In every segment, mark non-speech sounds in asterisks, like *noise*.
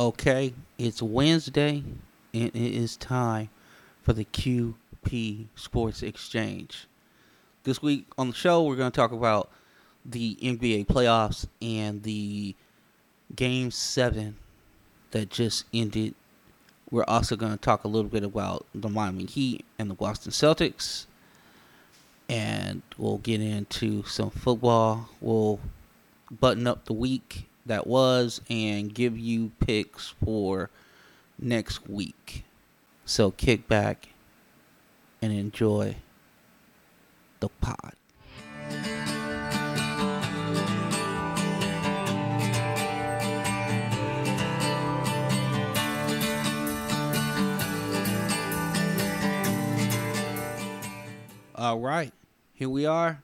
Okay, it's Wednesday, and it is time for the QP Sports Exchange. This week on the show, we're going to talk about the NBA playoffs and the Game 7 that just ended. We're also going to talk a little bit about the Miami Heat and the Boston Celtics. And we'll get into some football. We'll button up the week that was and give you picks for next week. So kick back and enjoy the pod. All right, here we are.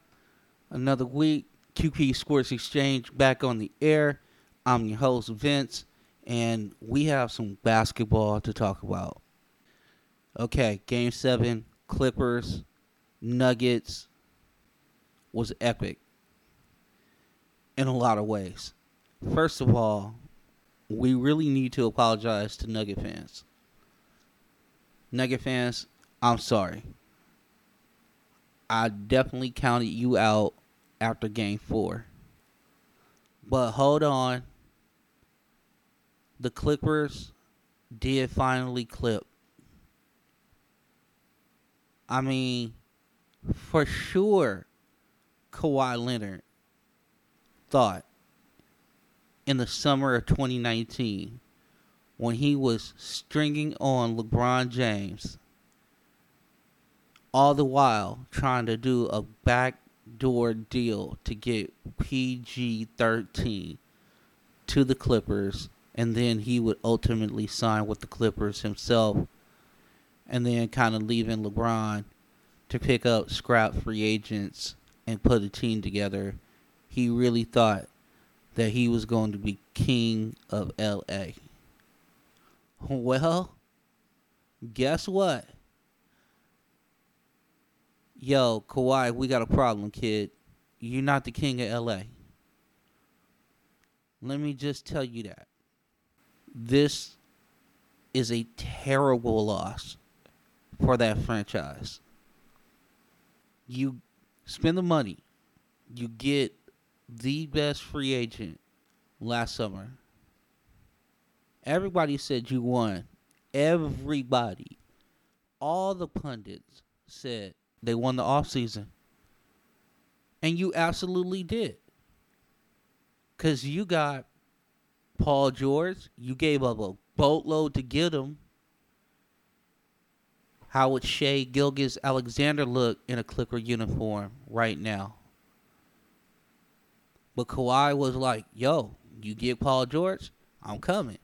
Another week. QP Sports Exchange back on the air. I'm your host, Vince, and we have some basketball to talk about. Okay, game seven, Clippers, Nuggets was epic in a lot of ways. First of all, we really need to apologize to Nugget fans. Nugget fans, I'm sorry. I definitely counted you out after game four. But hold on the Clippers did finally clip. I mean, for sure, Kawhi Leonard thought in the summer of 2019 when he was stringing on LeBron James, all the while trying to do a backdoor deal to get PG 13 to the Clippers and then he would ultimately sign with the Clippers himself, and then kind of leaving LeBron to pick up scrap free agents and put a team together. He really thought that he was going to be king of LA. Well, guess what? Yo, Kawhi, we got a problem, kid. You're not the king of LA. Let me just tell you that this is a terrible loss for that franchise. You spend the money, you get the best free agent last summer. Everybody said you won. Everybody, all the pundits said they won the offseason. And you absolutely did. Because you got Paul George, you gave up a boatload to get him. How would Shai Gilgeous Alexander look in a Clipper uniform right now? But Kawhi was like, yo, you get Paul George, I'm coming.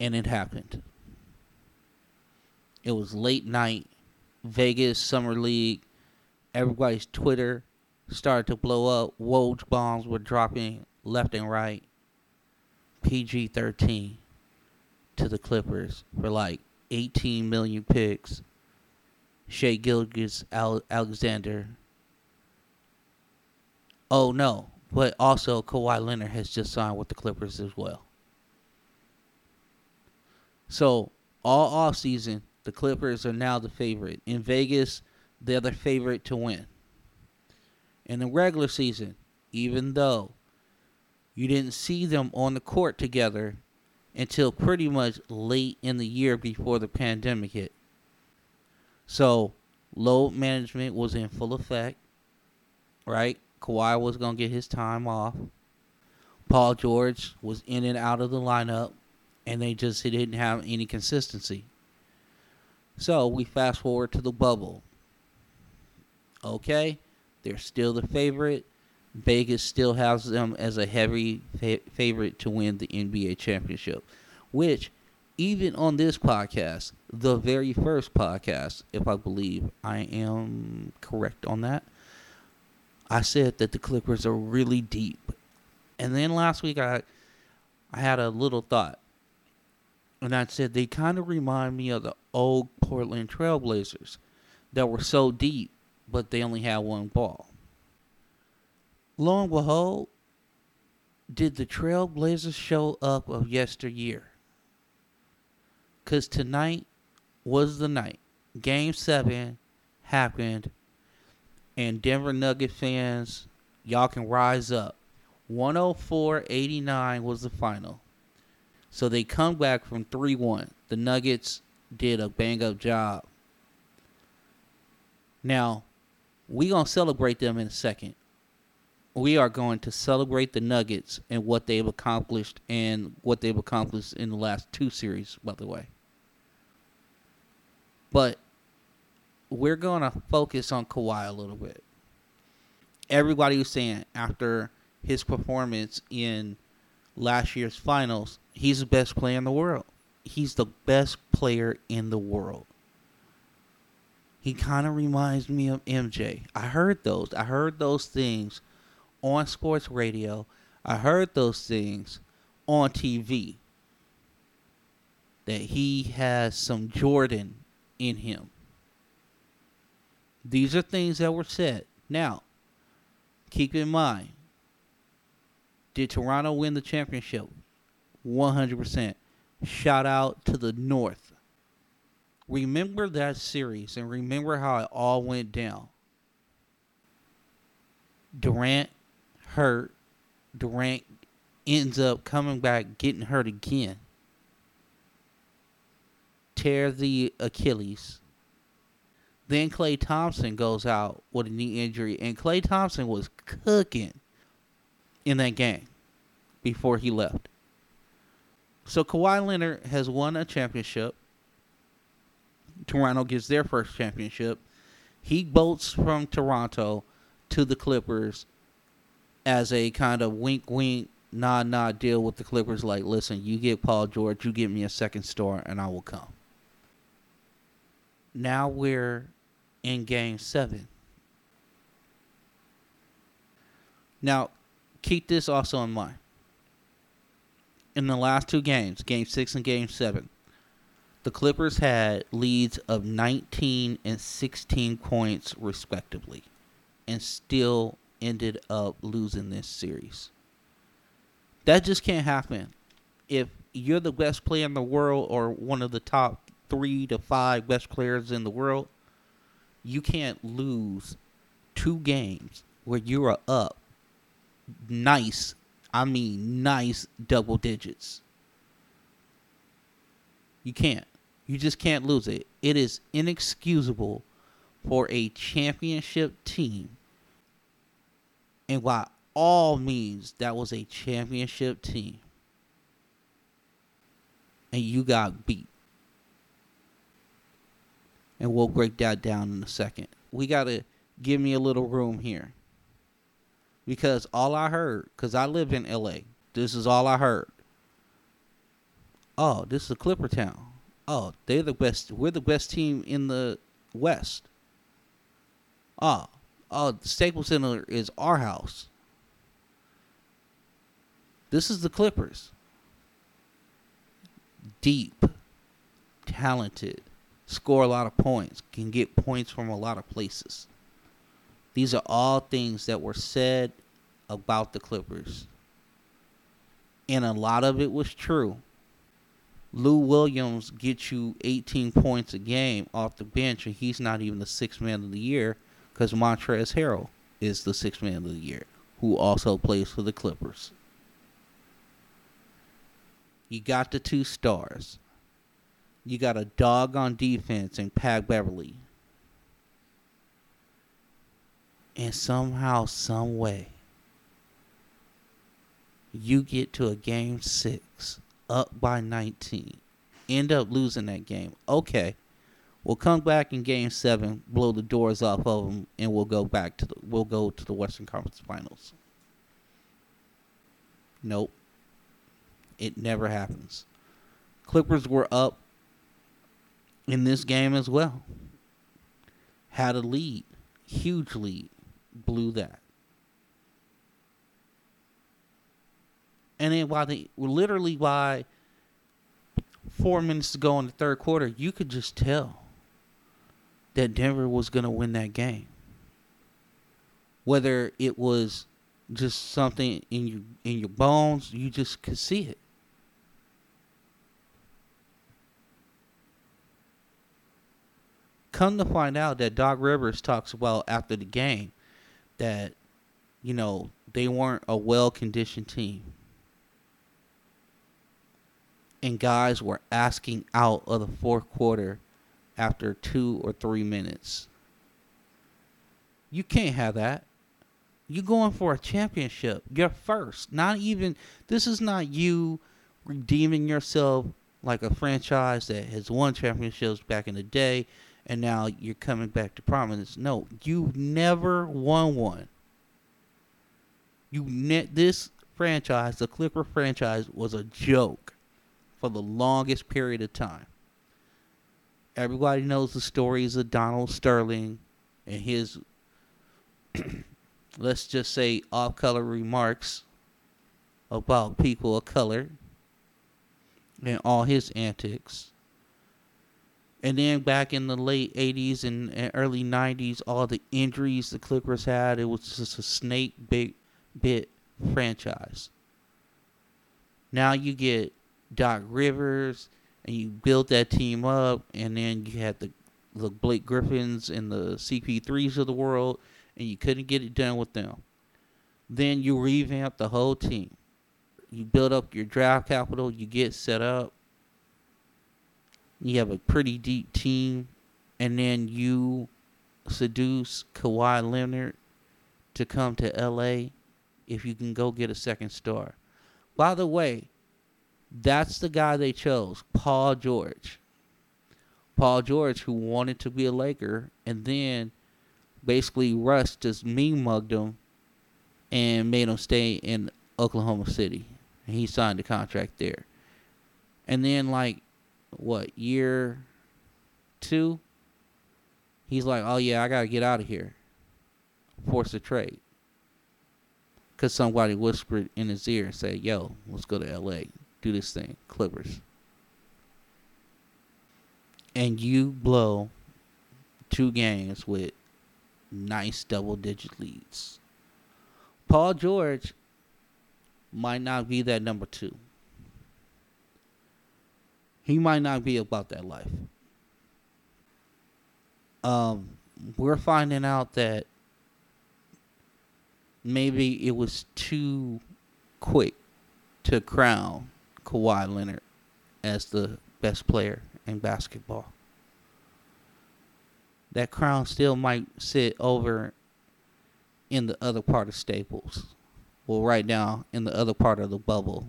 And it happened. It was late night, Vegas Summer League. Everybody's Twitter started to blow up. Woj bombs were dropping left and right. PG 13 to the Clippers for like 18 million picks. Shai Gilgeous Alexander. Oh no, but also Kawhi Leonard has just signed with the Clippers as well. So all off season, the Clippers are now the favorite. In Vegas, they're the favorite to win. In the regular season, even though you didn't see them on the court together until pretty much late in the year before the pandemic hit. So, load management was in full effect, right? Kawhi was going to get his time off. Paul George was in and out of the lineup, and they just didn't have any consistency. So, we fast forward to the bubble. Okay, they're still the favorite. Vegas still has them as a heavy fa- favorite to win the NBA championship, which even on this podcast, the very first podcast, if I believe I am correct on that, I said that the Clippers are really deep. And then last week I I had a little thought. And I said they kind of remind me of the old Portland Trailblazers that were so deep, but they only had one ball lo and behold, did the Trailblazers show up of yesteryear? Because tonight was the night. Game 7 happened, and Denver Nugget fans, y'all can rise up. 104 89 was the final. So they come back from 3 1. The Nuggets did a bang up job. Now, we going to celebrate them in a second. We are going to celebrate the Nuggets and what they've accomplished and what they've accomplished in the last two series, by the way. But we're going to focus on Kawhi a little bit. Everybody was saying after his performance in last year's finals, he's the best player in the world. He's the best player in the world. He kind of reminds me of MJ. I heard those. I heard those things on sports radio. I heard those things on TV. That he has some Jordan in him. These are things that were said. Now, keep in mind, did Toronto win the championship? 100%. Shout out to the North. Remember that series and remember how it all went down. Durant hurt. Durant ends up coming back, getting hurt again. Tear the Achilles. Then Klay Thompson goes out with a knee injury, and Klay Thompson was cooking in that game before he left. So Kawhi Leonard has won a championship. Toronto gets their first championship. He bolts from Toronto to the Clippers as a kind of wink wink nod nod deal with the Clippers like listen, you get Paul George, you give me a second star and I will come. Now we're in game 7. Now, keep this also in mind. In the last two games, game 6 and game 7, the Clippers had leads of 19 and 16 points, respectively, and still ended up losing this series. That just can't happen. If you're the best player in the world or one of the top three to five best players in the world, you can't lose two games where you are up nice, I mean nice double digits. You can't. You just can't lose it. It is inexcusable for a championship team. And by all means, that was a championship team. And you got beat. And we'll break that down in a second. We got to give me a little room here. Because all I heard, because I live in LA, this is all I heard. Oh, this is a Clipper town oh, they're the best. We're the best team in the West. Oh, oh, the Staples Center is our house. This is the Clippers. Deep, talented, score a lot of points, can get points from a lot of places. These are all things that were said about the Clippers. And a lot of it was true. Lou Williams gets you 18 points a game off the bench, and he's not even the sixth man of the year because Montrezl Harrell is the sixth man of the year, who also plays for the Clippers. You got the two stars. You got a dog on defense in Pat Beverley. And somehow, some way, you get to a game six up by 19, end up losing that game. Okay, we'll come back in Game Seven, blow the doors off of them, and we'll go back to the we'll go to the Western Conference Finals. Nope, it never happens. Clippers were up in this game as well. Had a lead, huge lead, blew that. And then while they literally by four minutes to go in the third quarter, you could just tell that Denver was going to win that game. Whether it was just something in your in your bones. You just could see it. Come to find out that Doc Rivers talks about after the game that you know they weren't a well conditioned team. And guys were asking out of the fourth quarter after two or three minutes. You can't have that. You're going for a championship. You're first. Not even, this is not you redeeming yourself like a franchise that has won championships back in the day and now you're coming back to prominence. No, you never won one. You ne- this franchise, the Clipper franchise, was a joke for the longest period of time. Everybody knows the stories of Donald Sterling and his, *clears throat* let's just say, off color remarks about people of color and all his antics. And then back in the late 80s and, early 90s, all the injuries the Clippers had, it was just a snake bit, bit franchise. Now you get Doc Rivers and you build that team up, and then you had the the Blake Griffins and the CP3s of the world, and you couldn't get it done with them. Then you revamp the whole team. You build up your draft capital, you get set up, you have a pretty deep team, and then you seduce Kawhi Leonard to come to LA if you can go get a second star. By the way, that's the guy they chose, Paul George. Paul George, who wanted to be a Laker, and then basically Russ just mean mugged him and made him stay in Oklahoma City. And he signed a contract there. And then, like, what, year two? He's like, oh, yeah, I got to get out of here. Force a trade. Because somebody whispered in his ear and said, yo, let's go to LA do this thing, Clippers. And you blow two games with nice double digit leads. Paul George might not be that number two. He might not be about that life. Um, we're finding out that maybe it was too quick to crown Kawhi Leonard as the best player in basketball. That crown still might sit over in the other part of Staples. Well, right now, in the other part of the bubble.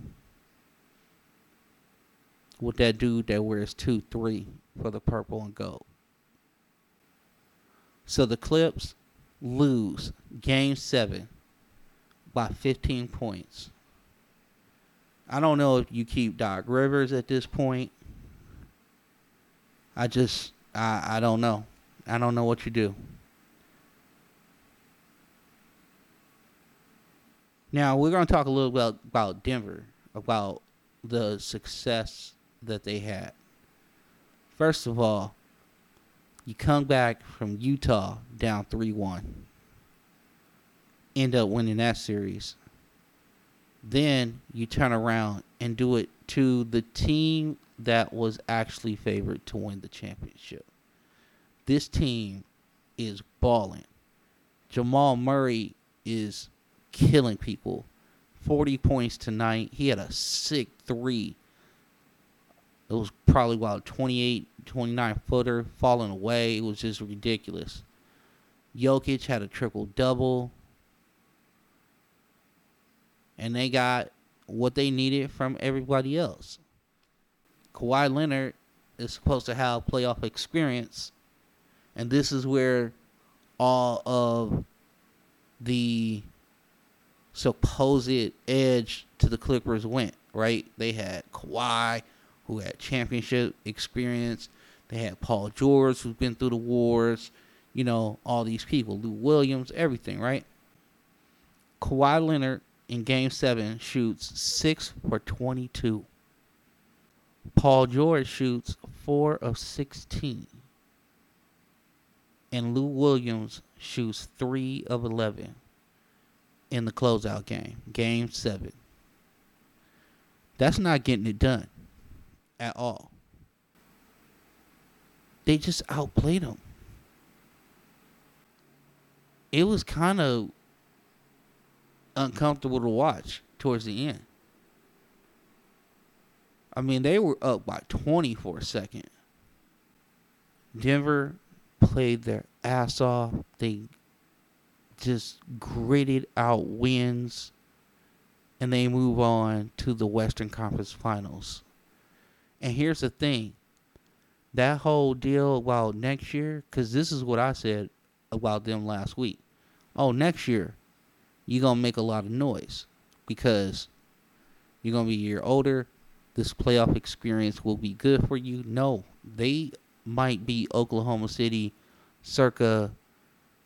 With that dude that wears 2 3 for the purple and gold. So the Clips lose game seven by 15 points. I don't know if you keep Doc Rivers at this point. I just I I don't know. I don't know what you do. Now we're to talk a little about about Denver, about the success that they had. First of all, you come back from Utah down 3-1. End up winning that series. Then you turn around and do it to the team that was actually favored to win the championship. This team is balling. Jamal Murray is killing people. 40 points tonight. He had a sick three. It was probably about 28, 29 footer falling away. It was just ridiculous. Jokic had a triple double and they got what they needed from everybody else. Kawhi Leonard is supposed to have playoff experience, and this is where all of the supposed edge to the Clippers went, right? They had Kawhi, who had championship experience. They had Paul George, who's been through the wars. You know, all these people, Lou Williams, everything, right? Kawhi Leonard in Game 7 shoots 6 for 22. Paul George shoots 4 of 16. And Lou Williams shoots 3 of 11. in the closeout game, game seven. That's not getting it done at all. They just outplayed them. It was kind of uncomfortable to watch towards the end. I mean, they were up by 20 for a second. Denver played their ass off. They just gritted out wins and they move on to the Western Conference Finals. And here's the thing that whole deal about next year, because this is what I said about them last week. Oh, next year, you're going to make a lot of noise because you're going to be a year older. This playoff experience will be good for you. No, they might be Oklahoma City circa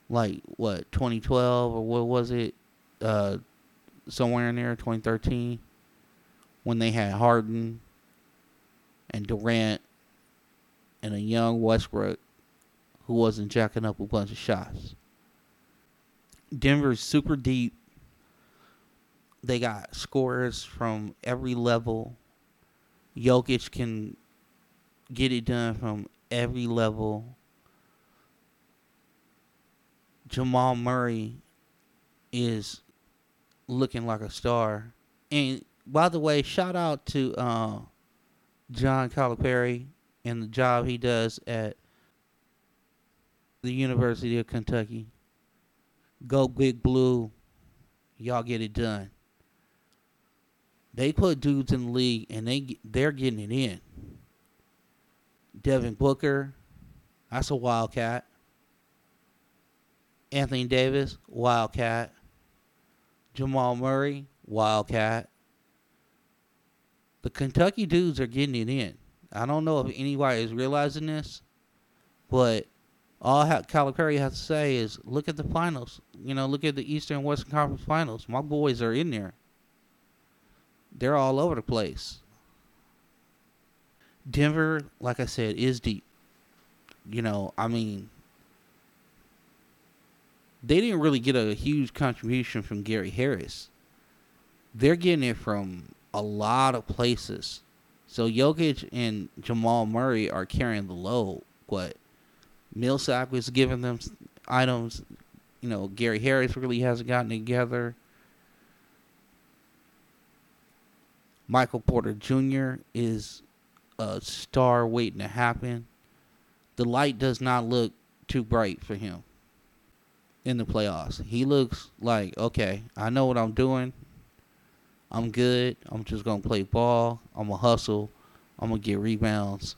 like what 2012 or what was it uh somewhere in there 2013 when they had Harden and Durant and a young Westbrook who wasn't jacking up a bunch of shots. Denver's super deep. They got scorers from every level. Jokic can get it done from every level. Jamal Murray is looking like a star. And by the way, shout out to uh, John Calipari and the job he does at the University of Kentucky. Go Big Blue. Y'all get it done. They put dudes in the league and they they're getting it in. Devin Booker, that's a wildcat. Anthony Davis, wildcat. Jamal Murray, wildcat. The Kentucky dudes are getting it in. I don't know if anybody is realizing this, but all Calipari has to say is look at the finals. You know, look at the Eastern and Western Conference finals. My boys are in there. They're all over the place. Denver, like I said, is deep. You know, I mean, they didn't really get a huge contribution from Gary Harris. They're getting it from a lot of places. So Jokic and Jamal Murray are carrying the load, but Millsap was giving them items. You know, Gary Harris really hasn't gotten together. Michael Porter Jr. is a star waiting to happen. The light does not look too bright for him in the playoffs. He looks like, okay, I know what I'm doing. I'm good. I'm just going to play ball. I'm going to hustle. I'm going to get rebounds.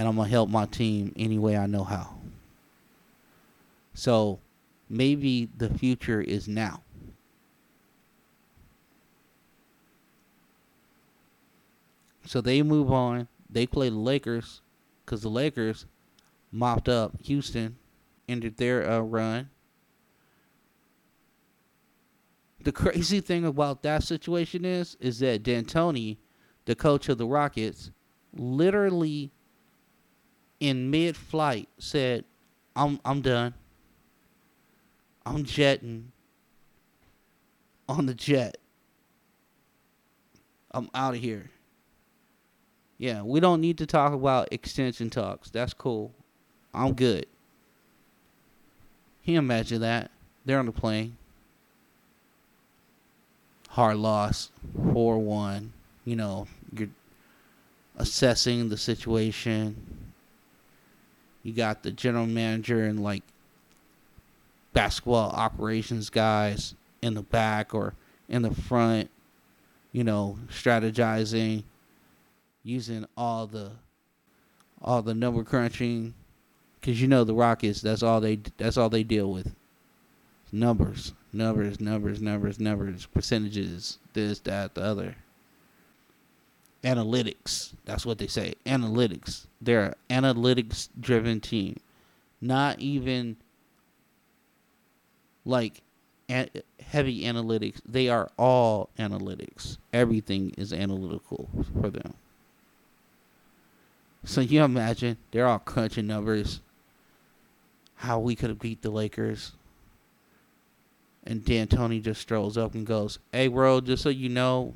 And I'm going to help my team any way I know how. So maybe the future is now. So they move on. They play the Lakers because the Lakers mopped up Houston, ended their uh, run. The crazy *laughs* thing about that situation is, is that D'Antoni, the coach of the Rockets, literally in mid-flight said, "I'm I'm done. I'm jetting on the jet. I'm out of here." Yeah, we don't need to talk about extension talks. That's cool. I'm good. Can you imagine that? They're on the plane. Hard loss, 4 1. You know, you're assessing the situation. You got the general manager and like basketball operations guys in the back or in the front, you know, strategizing using all the all the number crunching because you know the Rockets. That's all they. That's all they deal with. Numbers, numbers, numbers, numbers, numbers, percentages. This, that, the other. Analytics. That's what they say. Analytics. They're an analytics-driven team. Not even like heavy analytics. They are all analytics. Everything is analytical for them. So you imagine they're all crunching numbers. How we could have beat the Lakers. And D'Antoni just strolls up and goes, Hey, bro, just so you know,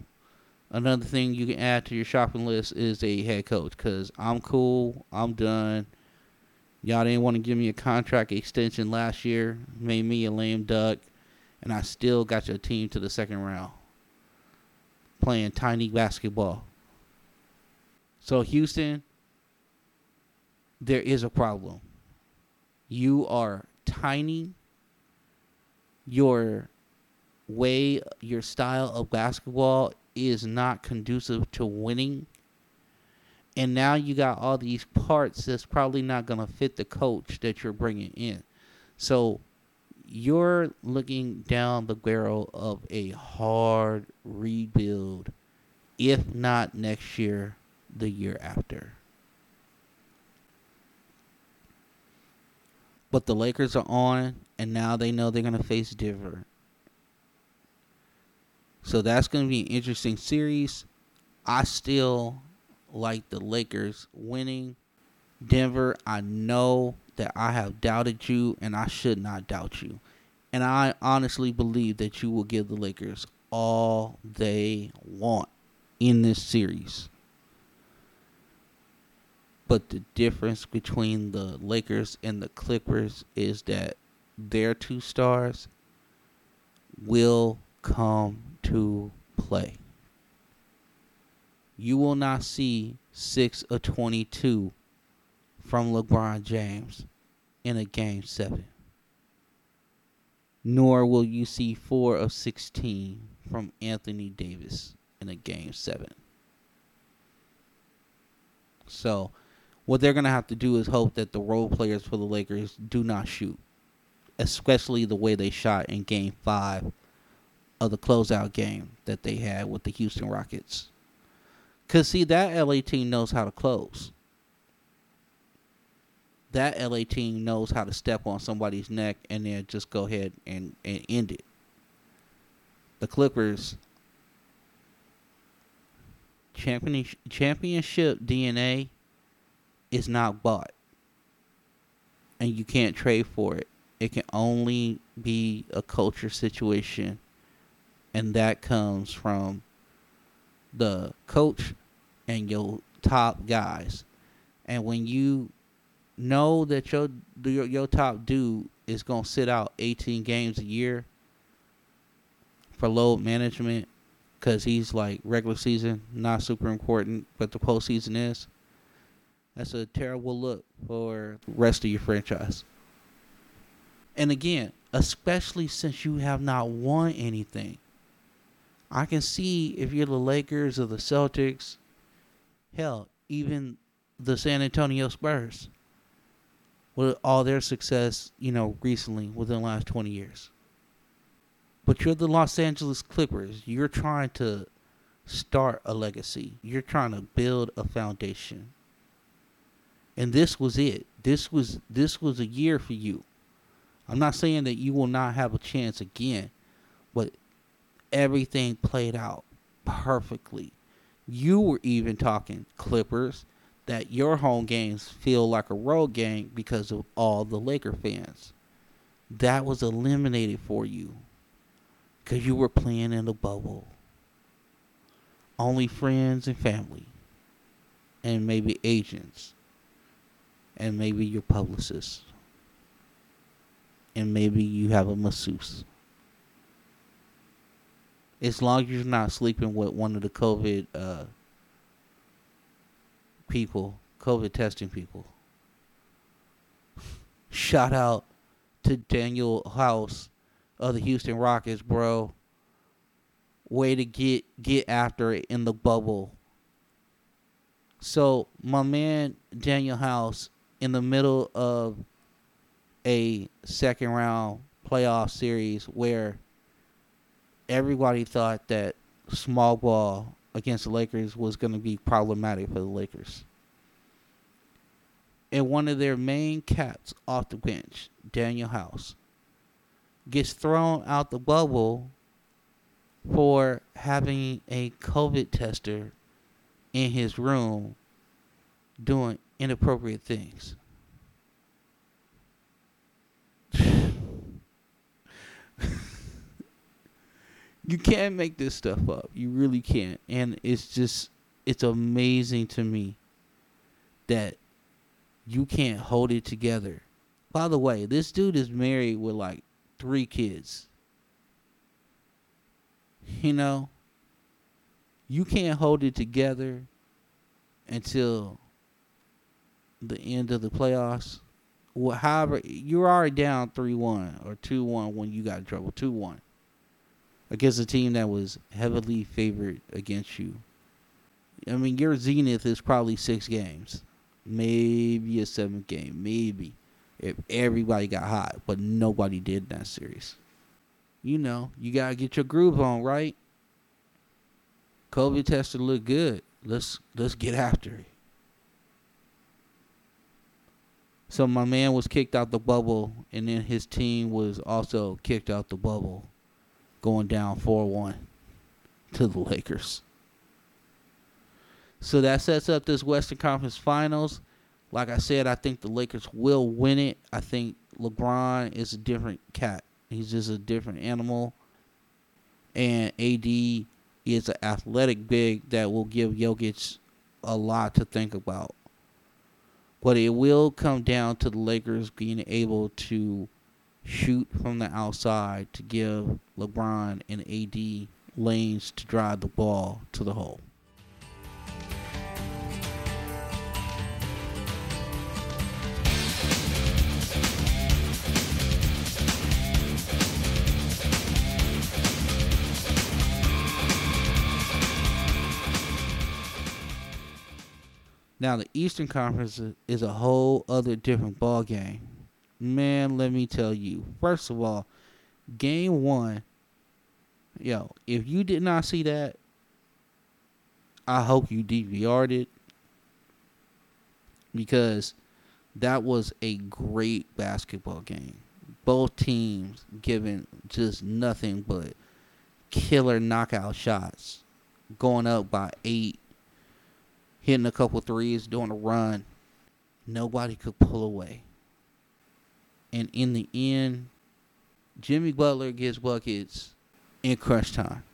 another thing you can add to your shopping list is a head coach because I'm cool. I'm done. Y'all didn't want to give me a contract extension last year, made me a lame duck, and I still got your team to the second round playing tiny basketball. So, Houston, there is a problem. You are tiny. Your way, your style of basketball is not conducive to winning. And now you got all these parts that's probably not going to fit the coach that you're bringing in. So you're looking down the barrel of a hard rebuild, if not next year, the year after. But the Lakers are on, and now they know they're going to face Denver. So that's going to be an interesting series. I still like the Lakers winning. Denver, I know that I have doubted you, and I should not doubt you. And I honestly believe that you will give the Lakers all they want in this series. But the difference between the Lakers and the Clippers is that their two stars will come to play. You will not see 6 of 22 from LeBron James in a game 7. Nor will you see 4 of 16 from Anthony Davis in a game 7. So, what they're going to have to do is hope that the role players for the Lakers do not shoot, especially the way they shot in game 5 of the closeout game that they had with the Houston Rockets. Cause see that LA team knows how to close. That LA team knows how to step on somebody's neck and then just go ahead and, and end it. The Clippers championship championship DNA is not bought. And you can't trade for it. It can only be a culture situation and that comes from the coach and your top guys. And when you know that your your, your top dude is gonna sit out 18 games a year for load management, because he's like regular season not super important, but the postseason is. That's a terrible look for the rest of your franchise. And again, especially since you have not won anything. I can see if you're the Lakers or the Celtics, hell, even the San Antonio Spurs with all their success, you know, recently within the last 20 years. But you're the Los Angeles Clippers. You're trying to start a legacy. You're trying to build a foundation. And this was it. This was this was a year for you. I'm not saying that you will not have a chance again, but everything played out perfectly. You were even talking Clippers that your home games feel like a road game because of all the Laker fans. That was eliminated for you because you were playing in the bubble. Only friends and family, and maybe agents, and maybe your publicist, and maybe you have a masseuse as long as you're not sleeping with one of the COVID uh, people, COVID testing people. *laughs* Shout out to Danuel House of the Houston Rockets, bro. Way to get get after it in the bubble. So my man Danuel House in the middle of a second round playoff series where everybody thought that small ball against the Lakers was going to be problematic for the Lakers. And one of their main cats off the bench, Danuel House, gets thrown out the bubble for having a COVID tester in his room doing inappropriate things. You can't make this stuff up. You really can't. And it's just it's amazing to me that you can't hold it together. By the way, this dude is married with like three kids. You know, you can't hold it together until the end of the playoffs. Well, however, you're already down three one or two one when you got in trouble. Two one against a team that was heavily favored against you. I mean, your zenith is probably six games, maybe a seventh game, maybe if everybody got hot, but nobody did in that series. You know, you gotta get your groove on, right? COVID tested look good. Let's let's get after it. So my man was kicked out the bubble, and then his team was also kicked out the bubble, going down four one to the Lakers. So that sets up this Western Conference Finals. Like I said, I think the Lakers will win it. I think LeBron is a different cat. He's just a different animal. And AD is an athletic big that will give Jokic a lot to think about. But it will come down to the Lakers being able to shoot from the outside to give LeBron and AD lanes to drive the ball to the hole. Now the Eastern Conference is a whole other different ball game. Man, let me tell you. First of all, game one, yo, if you did not see that, I hope you DVR'd it because that was a great basketball game. Both teams giving just nothing but killer knockout shots, going up by eight, hitting a couple threes, doing a run. Nobody could pull away. And in the end, Jimmy Butler gets buckets in crunch time.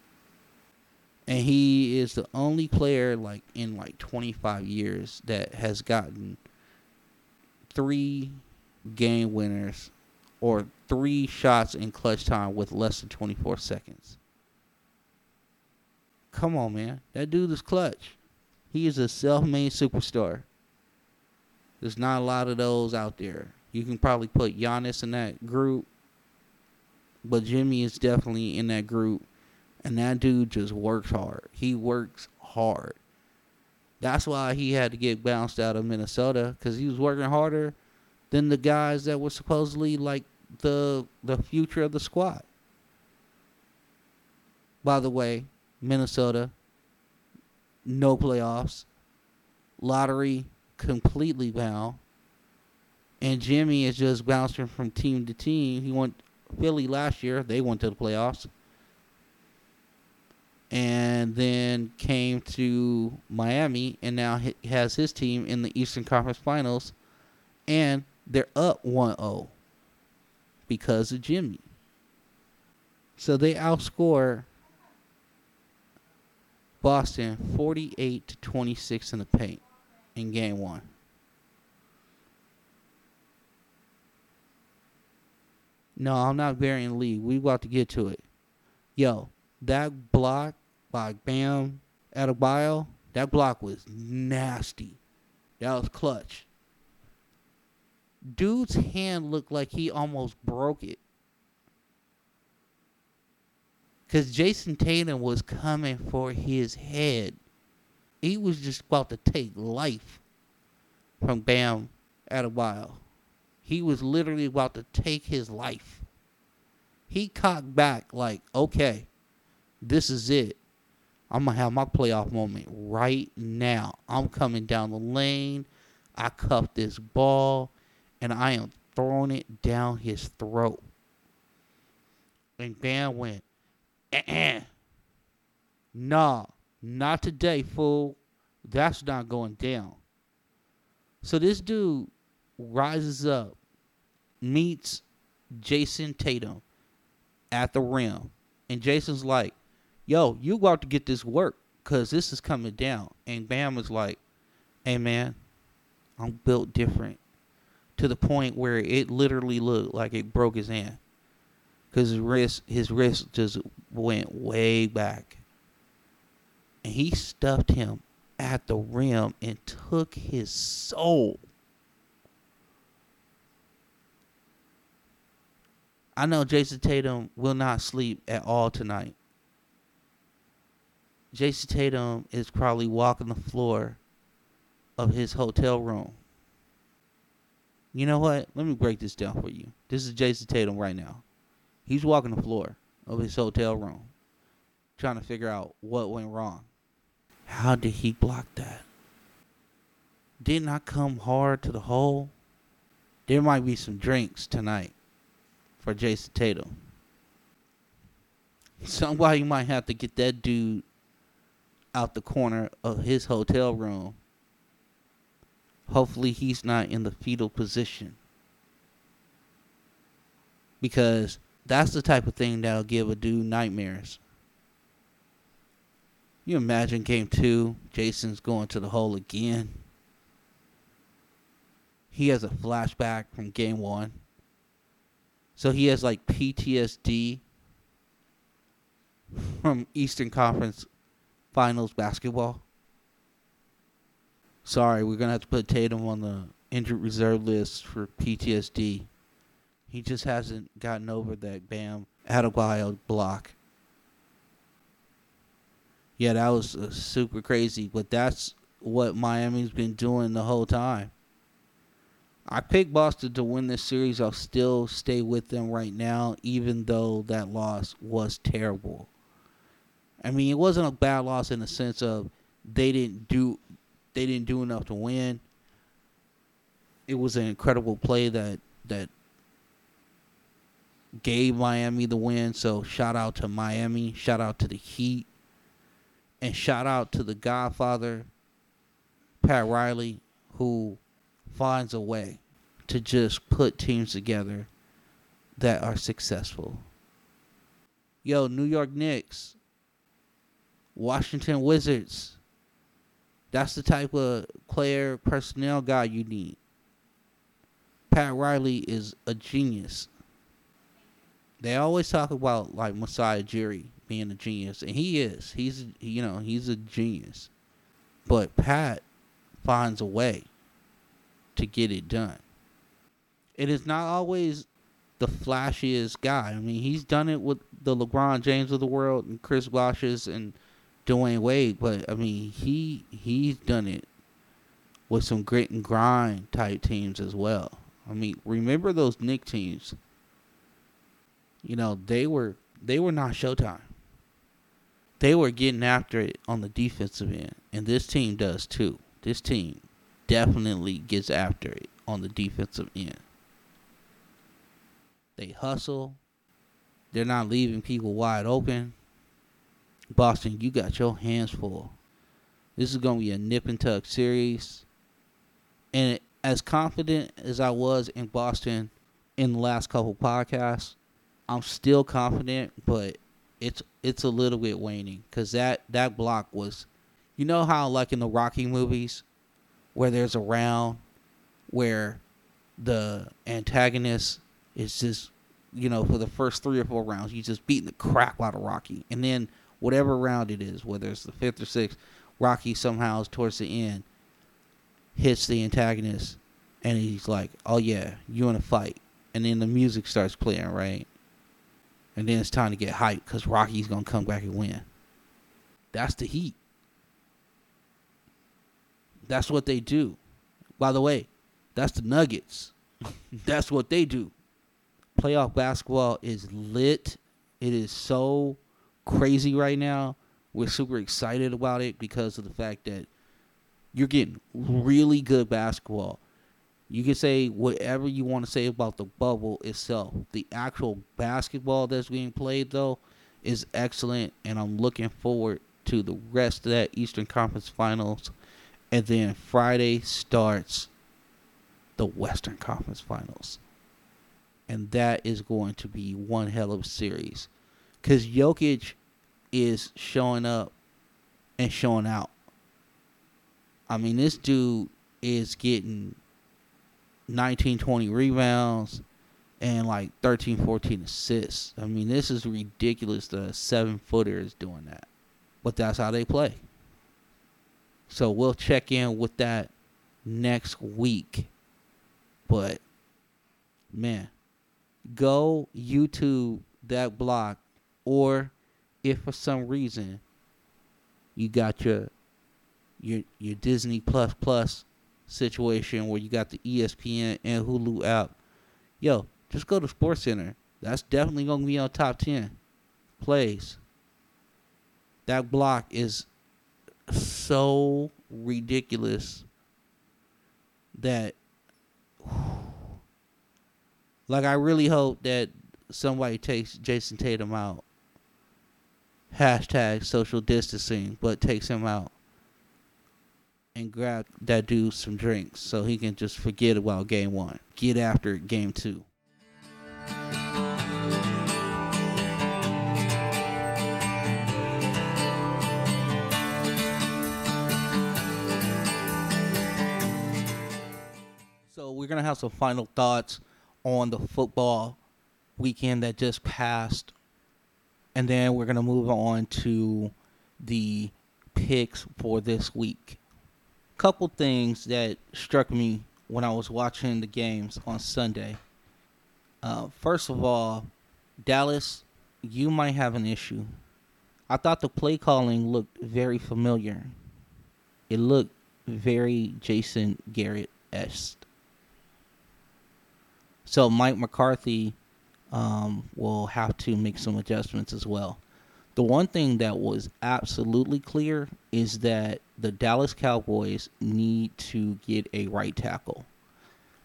And he is the only player like in like 25 years that has gotten three game winners or three shots in clutch time with less than 24 seconds. Come on, man. That dude is clutch. He is a self-made superstar. There's not a lot of those out there. You can probably put Giannis in that group, but Jimmy is definitely in that group. And that dude just works hard. He works hard. That's why he had to get bounced out of Minnesota because he was working harder than the guys that were supposedly like the the future of the squad. By the way, Minnesota no playoffs. Lottery completely bound. And Jimmy is just bouncing from team to team. He went Philly last year. They went to the playoffs. And then came to Miami and now he has his team in the Eastern Conference Finals. And they're up 1 0 because of Jimmy. So they outscore Boston 48 to 26 in the paint in game 1. No, I'm not burying Lee. We about to get to it. Yo, that block by Bam Adebayo, that block was nasty. That was clutch. Dude's hand looked like he almost broke it. Because Jayson Tatum was coming for his head. He was just about to take life from Bam Adebayo. He was literally about to take his life. He cocked back like, okay, this is it. I'm going to have my playoff moment right now. I'm coming down the lane. I cuff this ball, and I am throwing it down his throat. And Bam went, uh-uh. Nah, not today, fool. That's not going down. So this dude rises up, meets Jayson Tatum at the rim. And Jayson's like, yo, you about to get this work because this is coming down. And Bam was like, hey, man, I'm built different to the point where it literally looked like it broke his hand because his wrist, his wrist just went way back. And he stuffed him at the rim and took his soul. I know Jayson Tatum will not sleep at all tonight. Jayson Tatum is probably walking the floor of his hotel room. You know what? Let me break this down for you. This is Jayson Tatum right now. He's walking the floor of his hotel room trying to figure out what went wrong. How did he block that? Didn't I come hard to the hole? There might be some drinks tonight for Jayson Tatum. you might have to get that dude out the corner of his hotel room. Hopefully, he's not in the fetal position. Because that's the type of thing that'll give a dude nightmares. You imagine game two, Jayson's going to the hole again. He has a flashback from game one. So he has like PTSD from Eastern Conference Finals basketball. Sorry, we're gonna have to put Tatum on the injured reserve list for PTSD. He just hasn't gotten over that Bam Adebayo block. Yeah, that was uh, super crazy, but that's what Miami's been doing the whole time. I picked Boston to win this series. I'll still stay with them right now, even though that loss was terrible. I mean, it wasn't a bad loss in the sense of they didn't do they didn't do enough to win. It was an incredible play that that gave Miami the win. So shout out to Miami. Shout out to the Heat. And shout out to the Godfather, Pat Riley, who finds a way to just put teams together that are successful. Yo, New York Knicks, Washington Wizards. That's the type of player personnel guy you need. Pat Riley is a genius. They always talk about like Masai Ujiri being a genius, and he is. He's you know he's a genius, but Pat finds a way to get it done. It is not always the flashiest guy. I mean, he's done it with the LeBron James of the world and Chris Bosh's and Dwyane Wade, but I mean, he he's done it with some grit and grind type teams as well. I mean, remember those Knick teams? You know, they were they were not Showtime. They were getting after it on the defensive end, and this team does too. This team definitely gets after it on the defensive end. They hustle. They're not leaving people wide open. Boston, you got your hands full. This is going to be a nip and tuck series. And as confident as I was in Boston in the last couple podcasts, I'm still confident, but it's it's a little bit waning because that that block was, you know how like in the Rocky movies, where there's a round where the antagonist is just you know for the first three or four rounds he's just beating the crap out of Rocky, and then whatever round it is, whether it's the fifth or sixth, Rocky somehow towards the end hits the antagonist, and he's like, "Oh yeah, you in a fight," and then the music starts playing, right? and then it's time to get hyped because Rocky's gonna come back and win. That's the Heat. That's what they do. By the way, that's the Nuggets. *laughs* that's what they do. Playoff basketball is lit. It is so crazy right now. We're super excited about it because of the fact that you're getting really good basketball you can say whatever you want to say about the bubble itself. The actual basketball that's being played, though, is excellent, and I'm looking forward to the rest of that Eastern Conference Finals. And then Friday starts the Western Conference Finals. And that is going to be one hell of a series. Because Jokic is showing up and showing out. I mean, this dude is getting 19, 20 rebounds and like 13, 14 assists. I mean, this is ridiculous. The seven footer is doing that. But that's how they play. So we'll check in with that next week. But man, go YouTube that block or if for some reason you got your your your Disney Plus Plus situation where you got the ESPN and Hulu app, yo, just go to Sports Center. That's definitely gonna be on top ten plays. That block is so ridiculous that like I really hope that somebody takes Jayson Tatum out. Hashtag social distancing, but takes him out and grab that dude some drinks so he can just forget about game one. Get after game two. So we're gonna have some final thoughts on the football weekend that just passed, and then we're gonna move on to the picks for this week. Couple things that struck me when I was watching the games on Sunday. Uh, first of all, Dallas, you might have an issue. I thought the play calling looked very familiar. It looked very Jason Garrett esque. So Mike McCarthy um, will have to make some adjustments as well. The one thing that was absolutely clear is that the Dallas Cowboys need to get a right tackle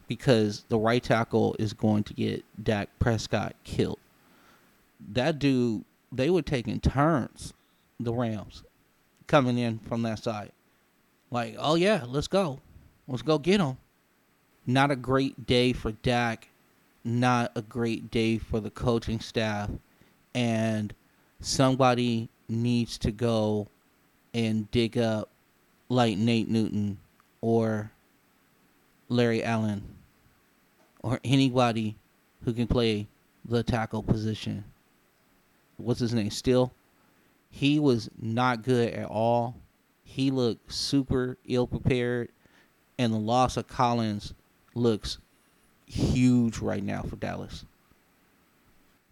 because the right tackle is going to get Dak Prescott killed. That dude, they were taking turns, the Rams, coming in from that side. Like, oh yeah, let's go. Let's go get him. Not a great day for Dak not a great day for the coaching staff and somebody needs to go and dig up like Nate Newton or Larry Allen or anybody who can play the tackle position. What's his name? Steele, he was not good at all. He looked super ill prepared, and the loss of Collins looks huge right now for Dallas.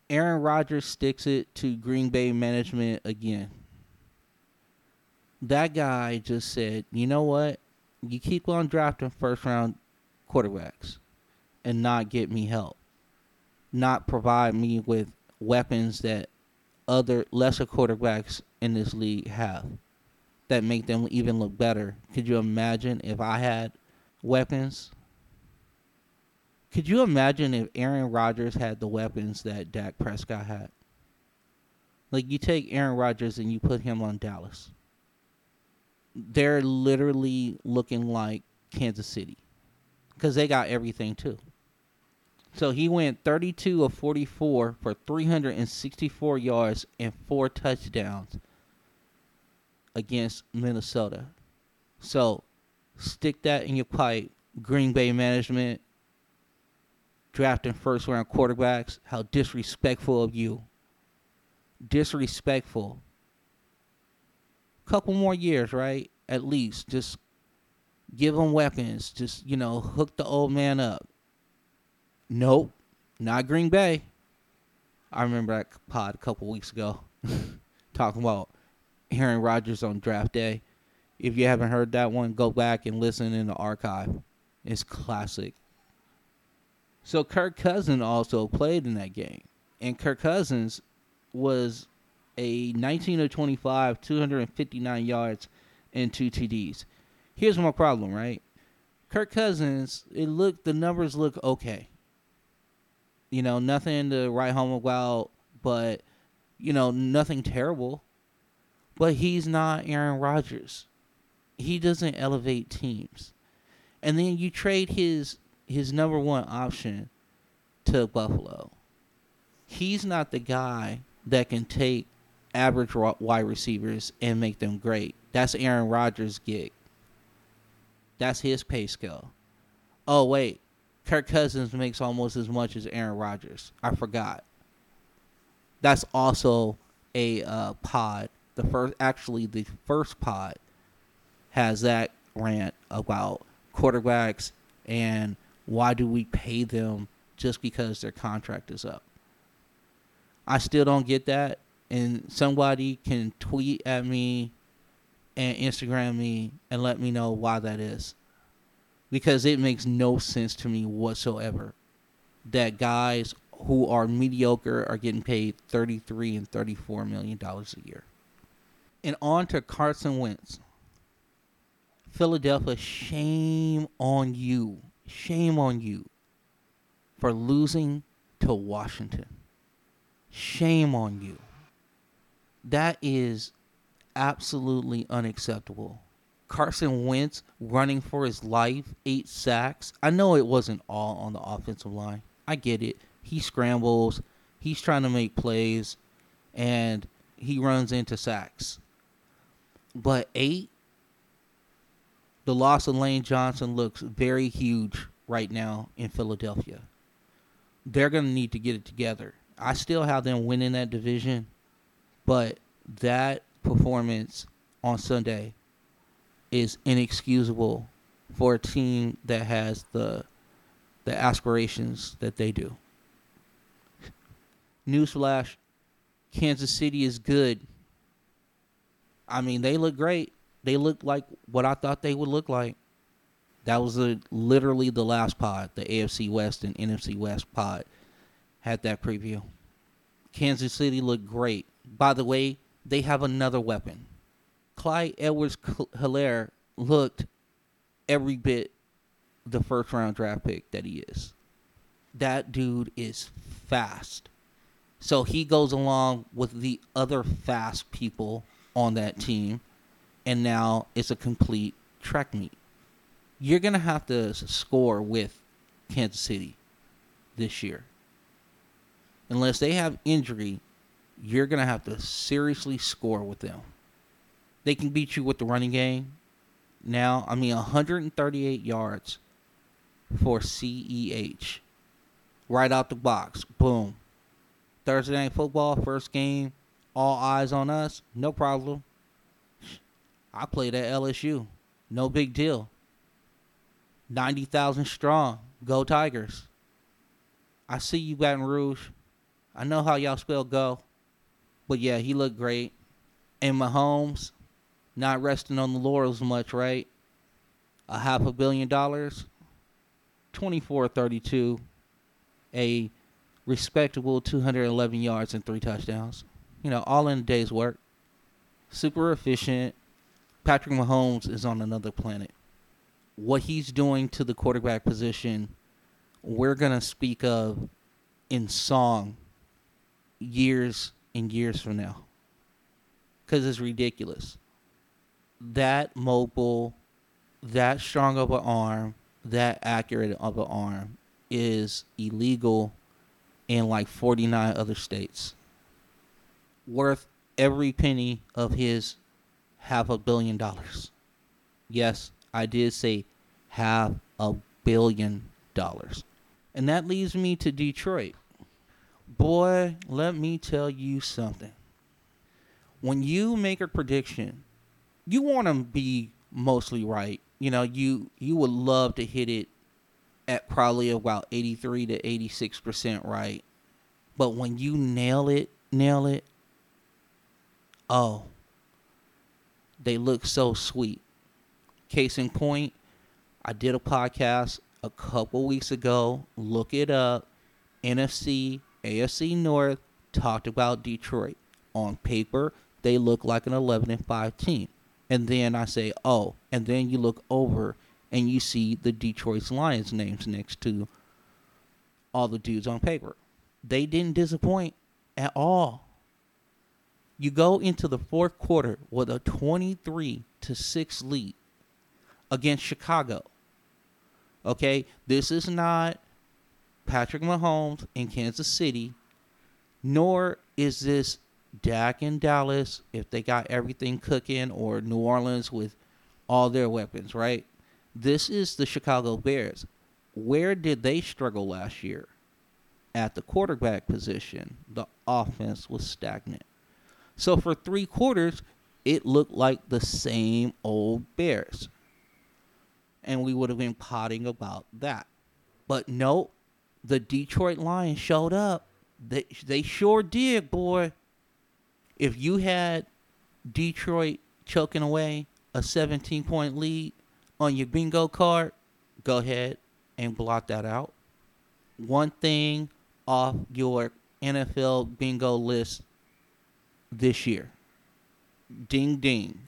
Aaron Rodgers sticks it to Green Bay management again. That guy just said, you know what? You keep on drafting first round quarterbacks and not get me help. Not provide me with weapons that other lesser quarterbacks in this league have that make them even look better. Could you imagine if I had weapons could you imagine if Aaron Rodgers had the weapons that Dak Prescott had? Like you take Aaron Rodgers and you put him on Dallas. They're literally looking like Kansas City because they got everything too. So he went 32 of 44 for 364 yards and four touchdowns against Minnesota. So stick that in your pipe, Green Bay management drafting first round quarterbacks. How disrespectful of you. Disrespectful. Couple more years, right? At least. Just give them weapons. Just, you know, hook the old man up. Nope. Not Green Bay. I remember that pod a couple weeks ago *laughs* talking about Aaron Rodgers on draft day. If you haven't heard that one, go back and listen in the archive. It's classic. So Kirk Cousins also played in that game. And Kirk Cousins was a 19 of 25, 259 yards, and two TDs. Here's my problem, right? Kirk Cousins, it looked the numbers look okay. You know, nothing to write home about, but you know, nothing terrible. But he's not Aaron Rodgers. He doesn't elevate teams. And then you trade his his number one option to Buffalo. He's not the guy that can take average wide receivers and make them great. That's Aaron Rodgers' gig. That's his pay scale. Oh wait, Kirk Cousins makes almost as much as Aaron Rodgers. I forgot. That's also a uh, pod. The first, actually, the first pod has that rant about quarterbacks and why do we pay them just because their contract is up. I still don't get that, and somebody can tweet at me and Instagram me and let me know why that is because it makes no sense to me whatsoever that guys who are mediocre are getting paid 33 and 34 million dollars a year. And on to Carson Wentz. Philadelphia, shame on you. Shame on you for losing to Washington. Shame on you. That is absolutely unacceptable. Carson Wentz running for his life, eight sacks. I know it wasn't all on the offensive line. I get it. He scrambles, he's trying to make plays, and he runs into sacks. But eight, the loss of Lane Johnson looks very huge right now in Philadelphia. They're going to need to get it together. I still have them winning that division, but that performance on Sunday is inexcusable for a team that has the the aspirations that they do. Newsflash, Kansas City is good. I mean, they look great. They looked like what I thought they would look like. That was a, literally the last pod, the AFC West and NFC West pod had that preview. Kansas City looked great. By the way, they have another weapon. Clyde Edwards Helaire looked every bit the first round draft pick that he is. That dude is fast. So he goes along with the other fast people on that team, and now it's a complete track meet. You're going to have to score with Kansas City this year. Unless they have injury, you're going to have to seriously score with them. They can beat you with the running game. Now, I mean, 138 yards for CEH. Right out the box. Boom. Thursday Night Football, first game. All eyes on us. No problem. I played at LSU. No big deal. 90,000 strong. Go Tigers. I see you, Baton Rouge. I know how y'all spell go. But yeah, he looked great. And Mahomes, not resting on the laurels much, right? A half a billion dollars, 24 32, a respectable 211 yards and three touchdowns. You know, all in a day's work. Super efficient. Patrick Mahomes is on another planet. What he's doing to the quarterback position, we're going to speak of in song years and years from now because it's ridiculous that mobile, that strong of an arm, that accurate of an arm is illegal in like 49 other states. Worth every penny of his half a billion dollars. Yes, I did say half a billion dollars. And that leads me to Detroit. Boy, let me tell you something. When you make a prediction you want to be mostly right. You know, you you would love to hit it at probably about 83 to 86% right. But when you nail it, nail it, oh, they look so sweet. Case in point, I did a podcast a couple weeks ago. Look it up. NFC, AFC North talked about Detroit. On paper, they look like an 11 and 5 team and then I say, oh, and then you look over and you see the Detroit Lions names next to all the dudes on paper. They didn't disappoint at all. You go into the fourth quarter with a 23 to 6 lead against Chicago. Okay, this is not Patrick Mahomes in Kansas City, nor is this Dak in Dallas, if they got everything cooking, or New Orleans with all their weapons, right? This is the Chicago Bears. Where did they struggle last year? At the quarterback position, the offense was stagnant. So for three quarters, it looked like the same old Bears. And we would have been potting about that. But no, the Detroit Lions showed up. They they sure did, boy. If you had Detroit choking away a 17 point lead on your bingo card, go ahead and blot that out. One thing off your NFL bingo list this year. Ding ding.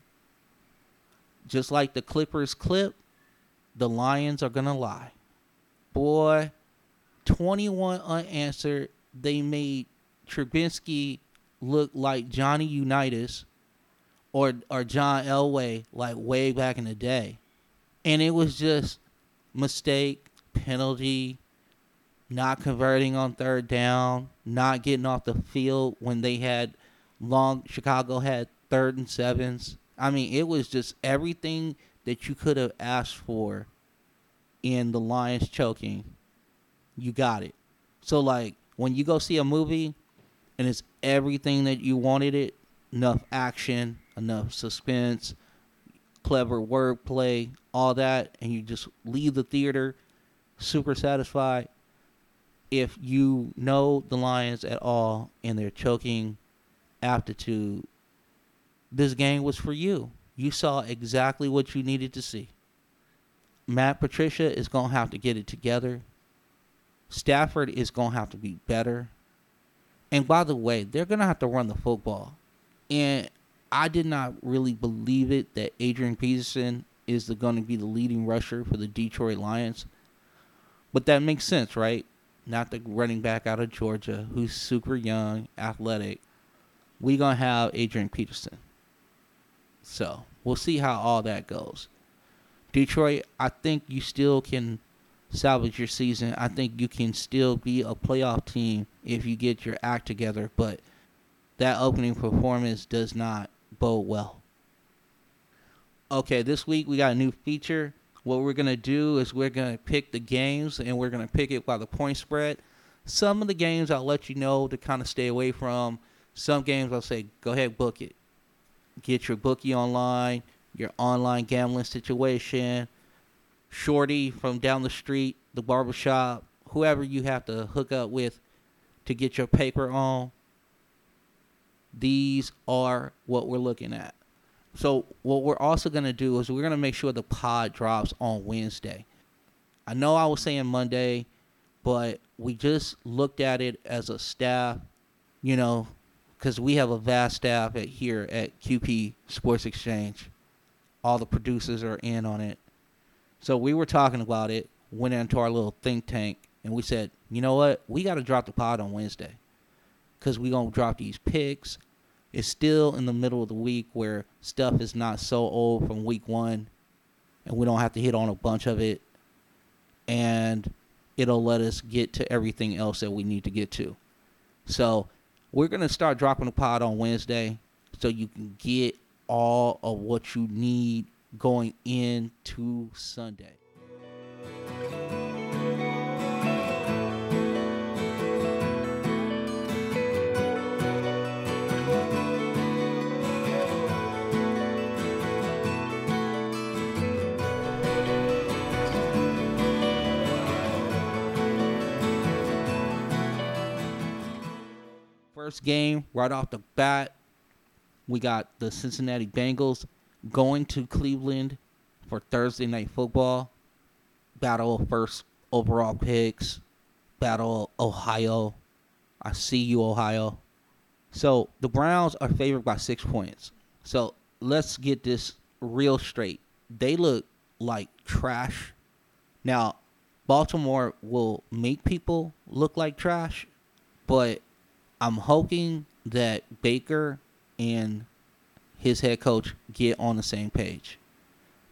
Just like the Clippers clip, the Lions are going to lie. Boy, 21 unanswered. They made Trubisky look like Johnny Unitas or or John Elway like way back in the day. And it was just mistake, penalty, not converting on third down, not getting off the field when they had long Chicago had third and sevens. I mean, it was just everything that you could have asked for in the Lions choking. You got it. So like when you go see a movie and it's everything that you wanted it, enough action, enough suspense, clever wordplay, all that, and you just leave the theater super satisfied. If you know the Lions at all and they're choking aptitude, this game was for you. You saw exactly what you needed to see. Matt Patricia is going to have to get it together. Stafford is going to have to be better. And by the way, they're going to have to run the football. And I did not really believe it that Adrian Peterson is going to be the leading rusher for the Detroit Lions. But that makes sense, right? Not the running back out of Georgia who's super young, athletic. Going to have Adrian Peterson. So we'll see how all that goes. Detroit, I think you still can salvage your season. I think you can still be a playoff team if you get your act together, but that opening performance does not bode well. Okay, this week we got a new feature. What we're going to do is we're going to pick the games and we're going to pick it by the point spread. Some of the games I'll let you know to kind of stay away from. Some games I'll say, go ahead, book it. Get your bookie online, your online gambling situation, shorty from down the street, the barbershop, whoever you have to hook up with to get your paper on. These are what we're looking at. So what we're also going to do is we're going to make sure the pod drops on Wednesday. I know I was saying Monday, but we just looked at it as a staff, you know, because we have a vast staff at here at QP Sports Exchange. All the producers are in on it. So we were talking about it, went into our little think tank, and we said, you know what? We got to drop the pod on Wednesday because we going to drop these picks. It's still in the middle of the week where stuff is not so old from week one, and we don't have to hit on a bunch of it. And it'll let us get to everything else that we need to get to. So we're to start dropping the pod on Wednesday so you can get all of what you need going into Sunday. First game, right off the bat, we got the Cincinnati Bengals going to Cleveland for Thursday night football. Battle of first overall picks. Battle Ohio. I see you, Ohio. So the Browns are favored by six points. So let's get this real straight. They look like trash. Now, Baltimore will make people look like trash, but I'm hoping that Baker and his head coach get on the same page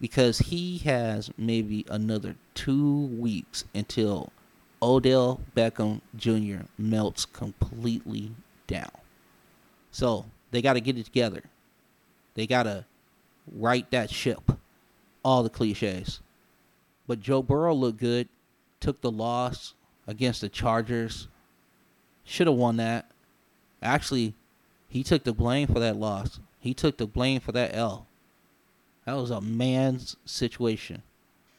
because he has maybe another two weeks until Odell Beckham Jr. melts completely down. So they got to get it together. They got to right that ship. All the cliches. But Joe Burrow looked good. Took the loss against the Chargers. Should have won that. Actually, he took the blame for that loss. He took the blame for that L. That was a man's situation.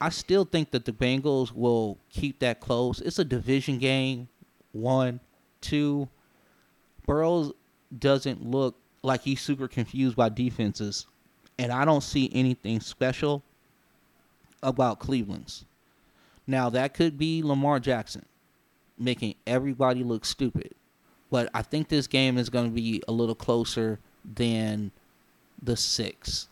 I still think that the Bengals will keep that close. It's a division game. One, two. Burrows doesn't look like he's super confused by defenses, and I don't see anything special about Cleveland's. Now that could be Lamar Jackson making everybody look stupid, but I think this game is going to be a little closer than the six.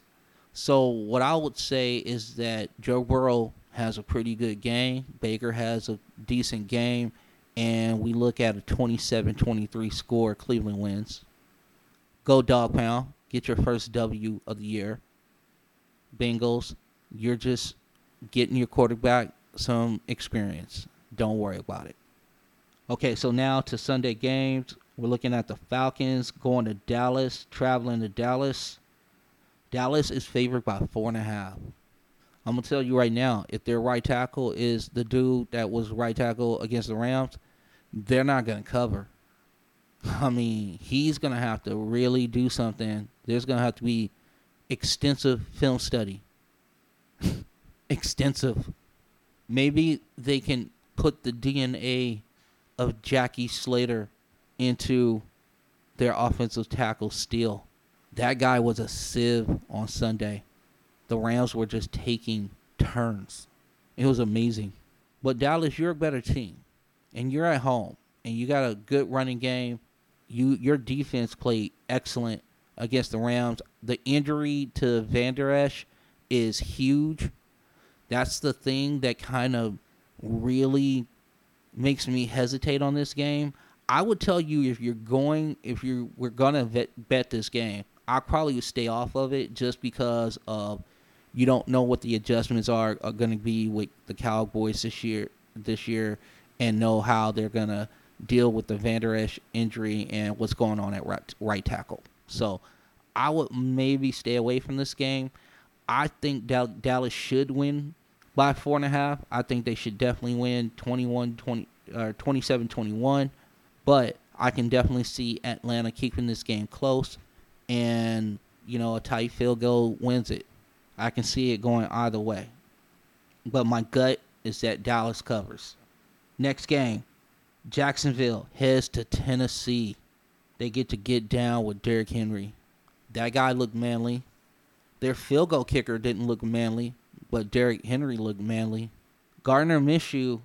So what I would say is that Joe Burrow has a pretty good game. Baker has a decent game. And we look at a 27-23 score. Cleveland wins. Go dog pound. Get your first W of the year. Bengals, you're just getting your quarterback some experience. Don't worry about it. Okay, so now to Sunday games. We're looking at the Falcons going to Dallas, traveling to Dallas. Dallas is favored by four and a half. I'm gonna tell you right now, if their right tackle is the dude that was right tackle against the Rams, they're not gonna cover. I mean, he's gonna have to really do something. There's gonna have to be extensive film study. *laughs* extensive. Maybe they can put the DNA of Jackie Slater into their offensive tackle still. That guy was a sieve on Sunday. The Rams were just taking turns. It was amazing. But Dallas, you're a better team. And you're at home. And you got a good running game. You your defense played excellent against the Rams. The injury to Vander Esch is huge. That's the thing that kind of really makes me hesitate on this game. I would tell you if you're going, if you we're gonna bet, bet this game, I probably would stay off of it just because of you don't know what the adjustments are, are going to be with the Cowboys this year. This year, and know how they're going to deal with the Vander Esch injury and what's going on at right, right tackle. So, I would maybe stay away from this game. I think Dallas should win by four and a half. I think they should definitely win 21 20 or 27 21. But I can definitely see Atlanta keeping this game close and you know a tight field goal wins it. I can see it going either way. But my gut is that Dallas covers. Next game, Jacksonville heads to Tennessee. They get to get down with Derrick Henry. That guy looked manly. Their field goal kicker didn't look manly, but Derrick Henry looked manly. Gardner Minshew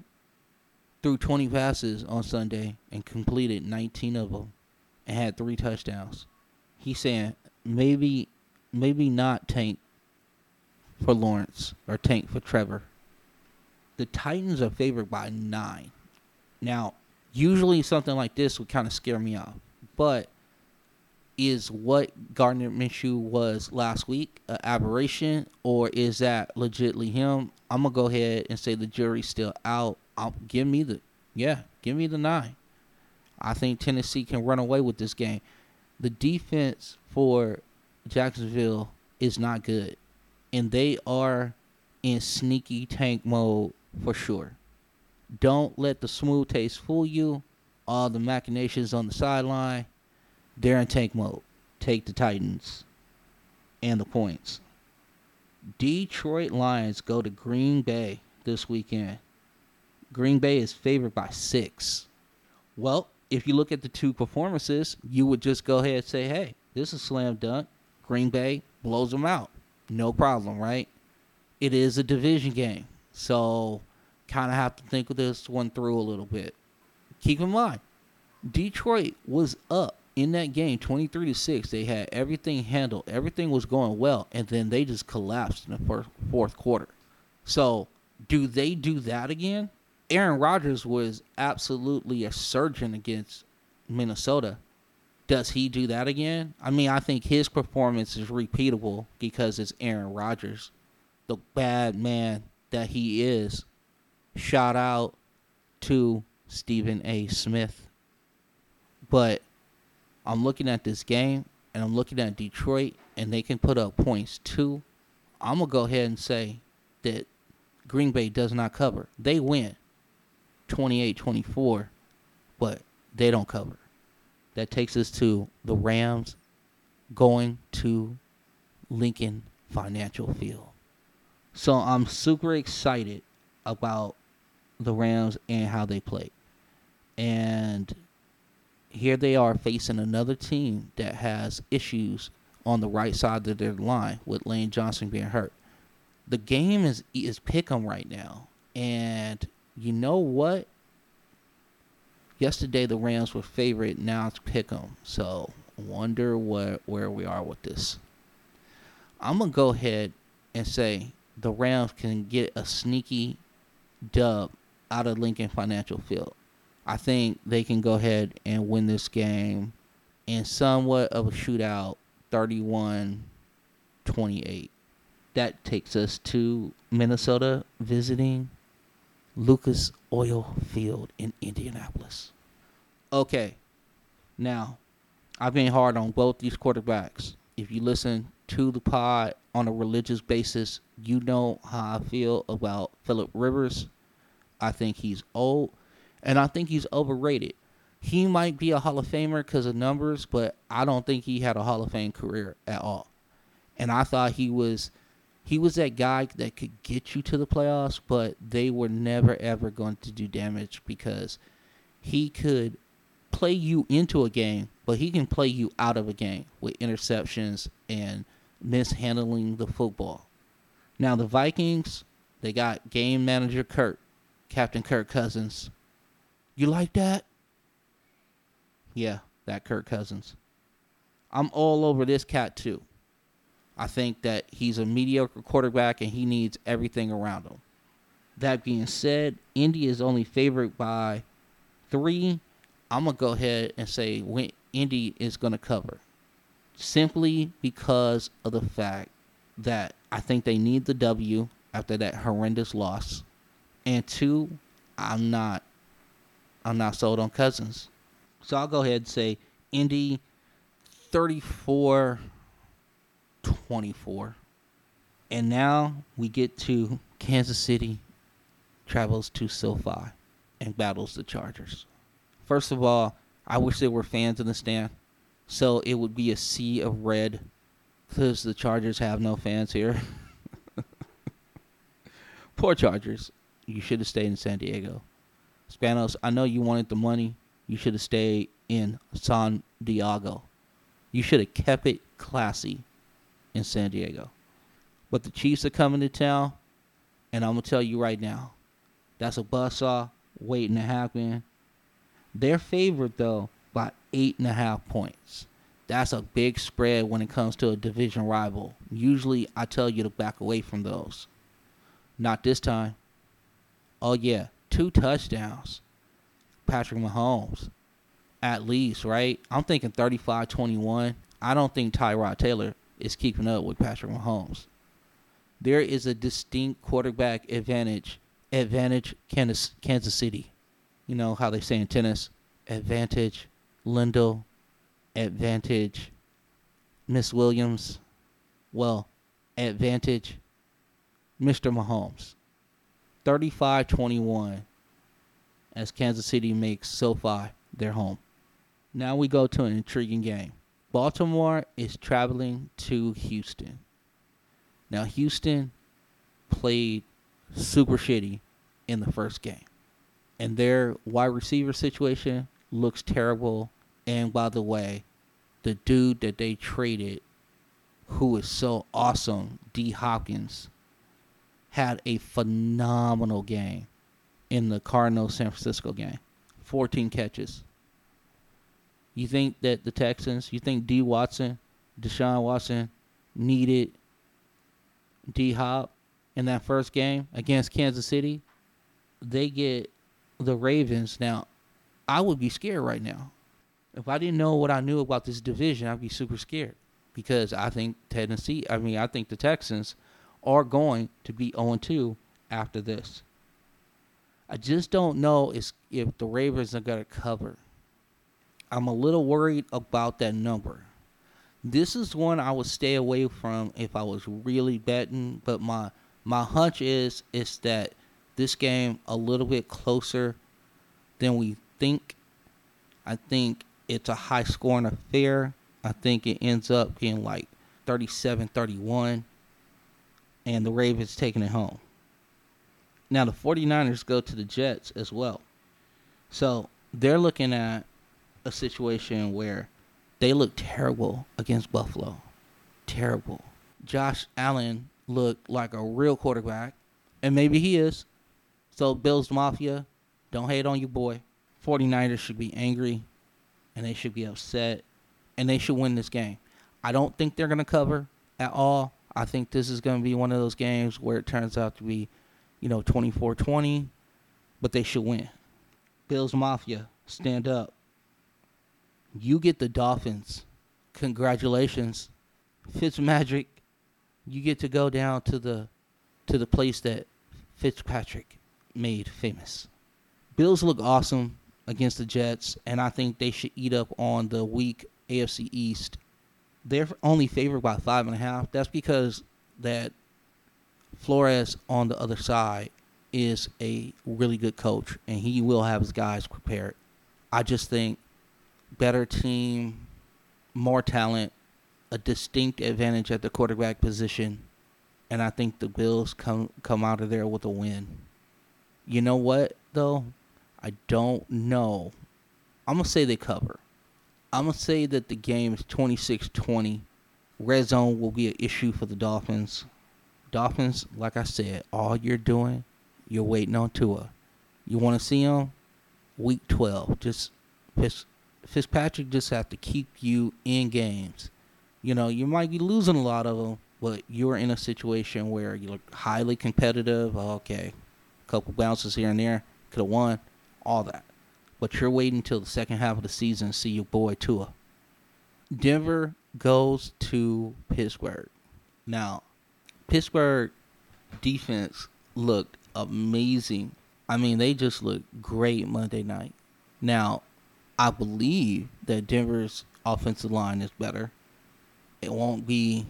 threw 20 passes on Sunday and completed 19 of them and had three touchdowns he's saying maybe maybe not tank for Lawrence or tank for Trevor. The Titans are favored by nine. Now, usually something like this would kind of scare me off, but is what Gardner Minshew was last week an aberration, or is that legitly him? I'm gonna go ahead and say the jury's still out. I'll, give me the yeah, give me the nine. I think Tennessee can run away with this game the defense for Jacksonville is not good, and they are in sneaky tank mode for sure. Don't let the smooth taste fool you. All the machinations on the sideline, they're in tank mode. Take the Titans and the points. Detroit Lions go to Green Bay this weekend. Green Bay is favored by six. Well, if you look at the two performances, you would just go ahead and say, hey, this is slam dunk. Green Bay blows them out. No problem, right? It is a division game. So kind of have to think of this one through a little bit. Keep in mind, Detroit was up in that game 23 to 6. They had everything handled. Everything was going well and then they just collapsed in the first, fourth quarter. So, do they do that again? Aaron Rodgers was absolutely a surgeon against Minnesota. Does he do that again? I mean, I think his performance is repeatable because it's Aaron Rodgers, the bad man that he is. Shout out to Stephen A. Smith. But I'm looking at this game and I'm looking at Detroit and they can put up points too. I'm going to go ahead and say that Green Bay does not cover. They win 28 24, but they don't cover. That takes us to the Rams going to Lincoln Financial Field. So I'm super excited about the Rams and how they play. And here they are facing another team that has issues on the right side of their line with Lane Johnson being hurt. The game is is pick 'em right now. And you know what? Yesterday the Rams were favorite, now it's pick 'em. So wonder what where we are with this. I'm gonna go ahead and say the Rams can get a sneaky dub out of Lincoln Financial Field. I think they can go ahead and win this game in somewhat of a shootout 31 28. That takes us to Minnesota visiting Lucas Oil Field in Indianapolis. Okay, now I've been hard on both these quarterbacks. If you listen to the pod on a religious basis, you know how I feel about Philip Rivers. I think he's old, and I think he's overrated. He might be a Hall of Famer because of numbers, but I don't think he had a Hall of Fame career at all. And I thought he was he was that guy that could get you to the playoffs, but they were never ever going to do damage because he could play you into a game, but he can play you out of a game with interceptions and mishandling the football. Now the Vikings, they got game manager Kurt, Captain Kirk Cousins. You like that? Yeah, that Kirk Cousins. I'm all over this cat too. I think that he's a mediocre quarterback and he needs everything around him. That being said, Indy is only favored by three. I'm gonna go ahead and say Indy is gonna cover, simply because of the fact that I think they need the W after that horrendous loss, and two, I'm not, I'm not sold on Cousins, so I'll go ahead and say Indy, 34, 24, and now we get to Kansas City, travels to SoFi, and battles the Chargers. First of all, I wish there were fans in the stand, so it would be a sea of red, because the Chargers have no fans here. *laughs* Poor Chargers. You should have stayed in San Diego. Spanos, I know you wanted the money. You should have stayed in San Diego. You should have kept it classy in San Diego. But the Chiefs are coming to town, and I'm gonna tell you right now, that's a buzzsaw waiting to happen. They're favored though by eight and a half points. That's a big spread when it comes to a division rival. Usually, I tell you to back away from those. Not this time. Oh, yeah, two touchdowns. Patrick Mahomes, at least, right? I'm thinking 35 21. I don't think Tyrod Taylor is keeping up with Patrick Mahomes. There is a distinct quarterback advantage, advantage Kansas, Kansas City. You know how they say in tennis, advantage Lindell, advantage Miss Williams. Well, advantage Mr. Mahomes. 35 21 as Kansas City makes SoFi their home. Now we go to an intriguing game. Baltimore is traveling to Houston. Now, Houston played super shitty in the first game, and their wide receiver situation looks terrible. And by the way, the dude that they traded, who is so awesome, D. Hopkins, had a phenomenal game in the Cardinals San Francisco game. 14 catches. You think that the Texans, you think D Watson, Deshaun Watson needed D Hop in that first game against Kansas City? They get the Ravens. Now, I would be scared right now. If I didn't know what I knew about this division, I'd be super scared because I think Tennessee, I mean, I think the Texans are going to be 0 2 after this. I just don't know if, the Ravens are going to cover. I'm a little worried about that number. This is one I would stay away from if I was really betting, but my my hunch is is that this game a little bit closer than we think. I think it's a high scoring affair. I think it ends up being like 37-31 and the Ravens taking it home. Now the 49ers go to the Jets as well. So, they're looking at a situation where they look terrible against Buffalo. Terrible. Josh Allen looked like a real quarterback, and maybe he is. So, Bills Mafia, don't hate on your boy. 49ers should be angry, and they should be upset, and they should win this game. I don't think they're going to cover at all. I think this is going to be one of those games where it turns out to be, you know, 24 20, but they should win. Bills Mafia, stand up. You get the Dolphins. Congratulations. Fitzmagic, you get to go down to the to the place that Fitzpatrick made famous. Bills look awesome against the Jets, and I think they should eat up on the weak AFC East. They're only favored by five and a half. That's because that Flores on the other side is a really good coach, and he will have his guys prepared. I just think better team, more talent, a distinct advantage at the quarterback position, and I think the Bills come come out of there with a win. You know what though? I don't know. I'm gonna say they cover. I'm gonna say that the game is 26-20. Red zone will be an issue for the Dolphins. Dolphins, like I said, all you're doing, you're waiting on Tua. You want to see him? Week 12. Just Fitzpatrick just have to keep you in games. You know, you might be losing a lot of them, but you're in a situation where you're highly competitive. Okay, a couple bounces here and there, could have won, all that. But you're waiting until the second half of the season to see your boy Tua. Denver goes to Pittsburgh. Now, Pittsburgh defense looked amazing. I mean, they just looked great Monday night. Now, I believe that Denver's offensive line is better. It won't be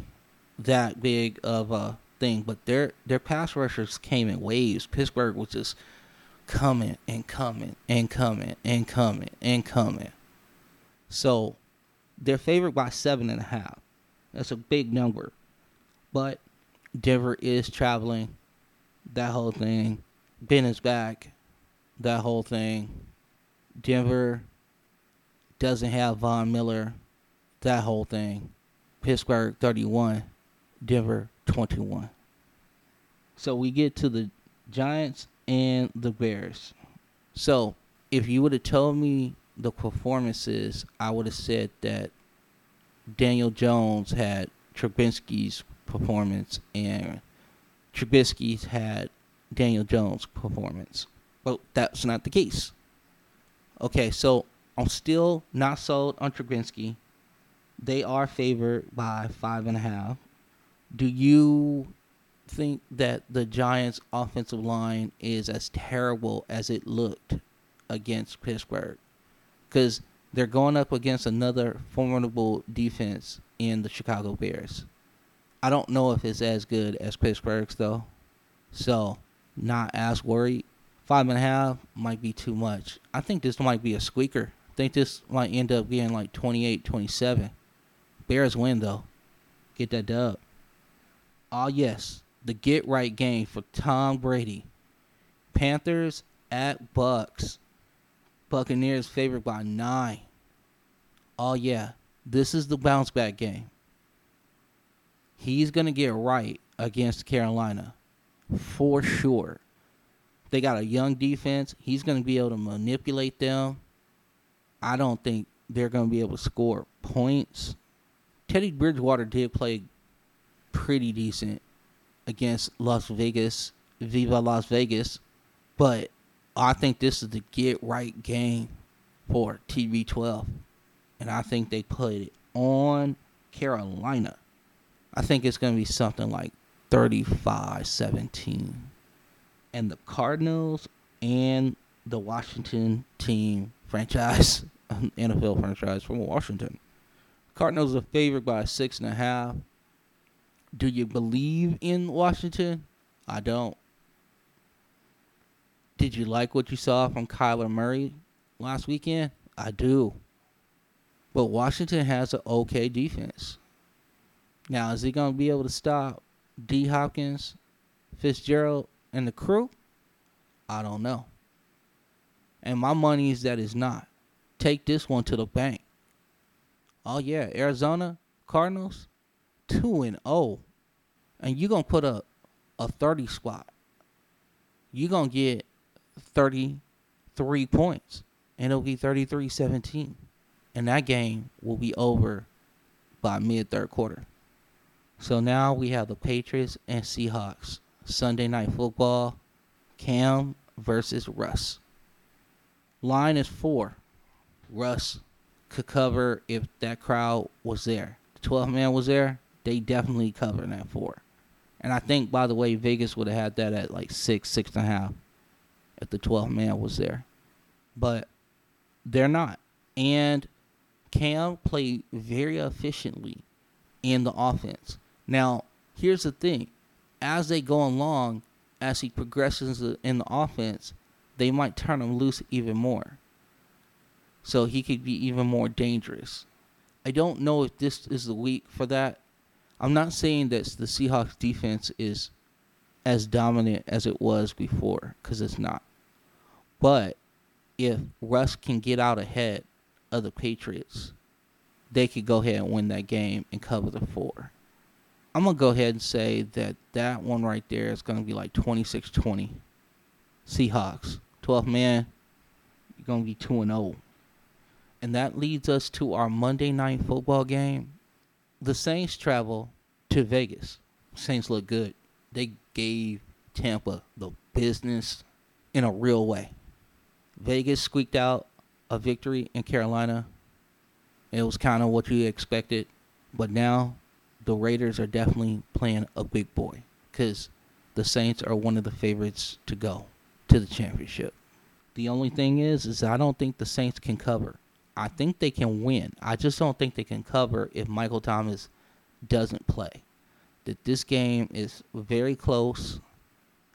that big of a thing, but their their pass rushers came in waves. Pittsburgh was just coming and coming and coming and coming and coming. So they're favored by seven and a half. That's a big number. But Denver is traveling. That whole thing. Ben is back. That whole thing. Denver doesn't have Von Miller, that whole thing. Pittsburgh 31, Denver 21. So we get to the Giants and the Bears. So if you would have told me the performances, I would have said that Daniel Jones had Trubisky's performance and Trubisky's had Daniel Jones' performance. But that's not the case. Okay, so I'm still not sold on Trubisky. They are favored by five and a half. Do you think that the Giants' offensive line is as terrible as it looked against Pittsburgh? Because they're going up against another formidable defense in the Chicago Bears. I don't know if it's as good as Pittsburgh's though, so not as worried. Five and a half might be too much. I think this might be a squeaker I think this might end up being like 28 27. Bears win, though. Get that dub. Oh, yes. The get right game for Tom Brady. Panthers at Bucks. Buccaneers favored by nine. Oh, yeah. This is the bounce back game. He's to get right against Carolina for sure. They got a young defense. He's to be able to manipulate them I don't think they're to be able to score points. Teddy Bridgewater did play pretty decent against Las Vegas, Viva Las Vegas, but I think this is the get right game for TB12. And I think they put it on Carolina. I think it's going to be something like 35 17. And the Cardinals and the Washington team franchise *laughs* NFL franchise from Washington. Cardinals are favored by six and a half. Do you believe in Washington? I don't. Did you like what you saw from Kyler Murray last weekend? I do. But Washington has an okay defense. Now, is he going to be able to stop D. Hopkins, Fitzgerald, and the crew? I don't know. And my money is that it's not. Take this one to the bank. Oh yeah, Arizona Cardinals, two and zero, oh. and you're gonna put a a thirty squat, You're gonna get thirty three points, and it'll be 33-17. and that game will be over by mid third quarter. So now we have the Patriots and Seahawks Sunday night football. Cam versus Russ. Line is four. Russ could cover if that crowd was there. The 12 man was there, they definitely covered that four. And I think, by the way, Vegas would have had that at like six, six and a half if the 12 man was there. But they're not. And Cam played very efficiently in the offense. Now, here's the thing as they go along, as he progresses in the offense, they might turn him loose even more. So he could be even more dangerous. I don't know if this is the week for that. I'm not saying that the Seahawks defense is as dominant as it was before, because it's not. But if Russ can get out ahead of the Patriots, they could go ahead and win that game and cover the four. I'm going to go ahead and say that that one right there is going to be like 26 20. Seahawks. 12 man, you're going to be 2 0. And that leads us to our Monday night football game. The Saints travel to Vegas. Saints look good. They gave Tampa the business in a real way. Vegas squeaked out a victory in Carolina. It was kind of what you expected. But now the Raiders are definitely playing a big boy because the Saints are one of the favorites to go to the championship. The only thing is, is I don't think the Saints can cover. I think they can win. I just don't think they can cover if Michael Thomas doesn't play. That this game is very close.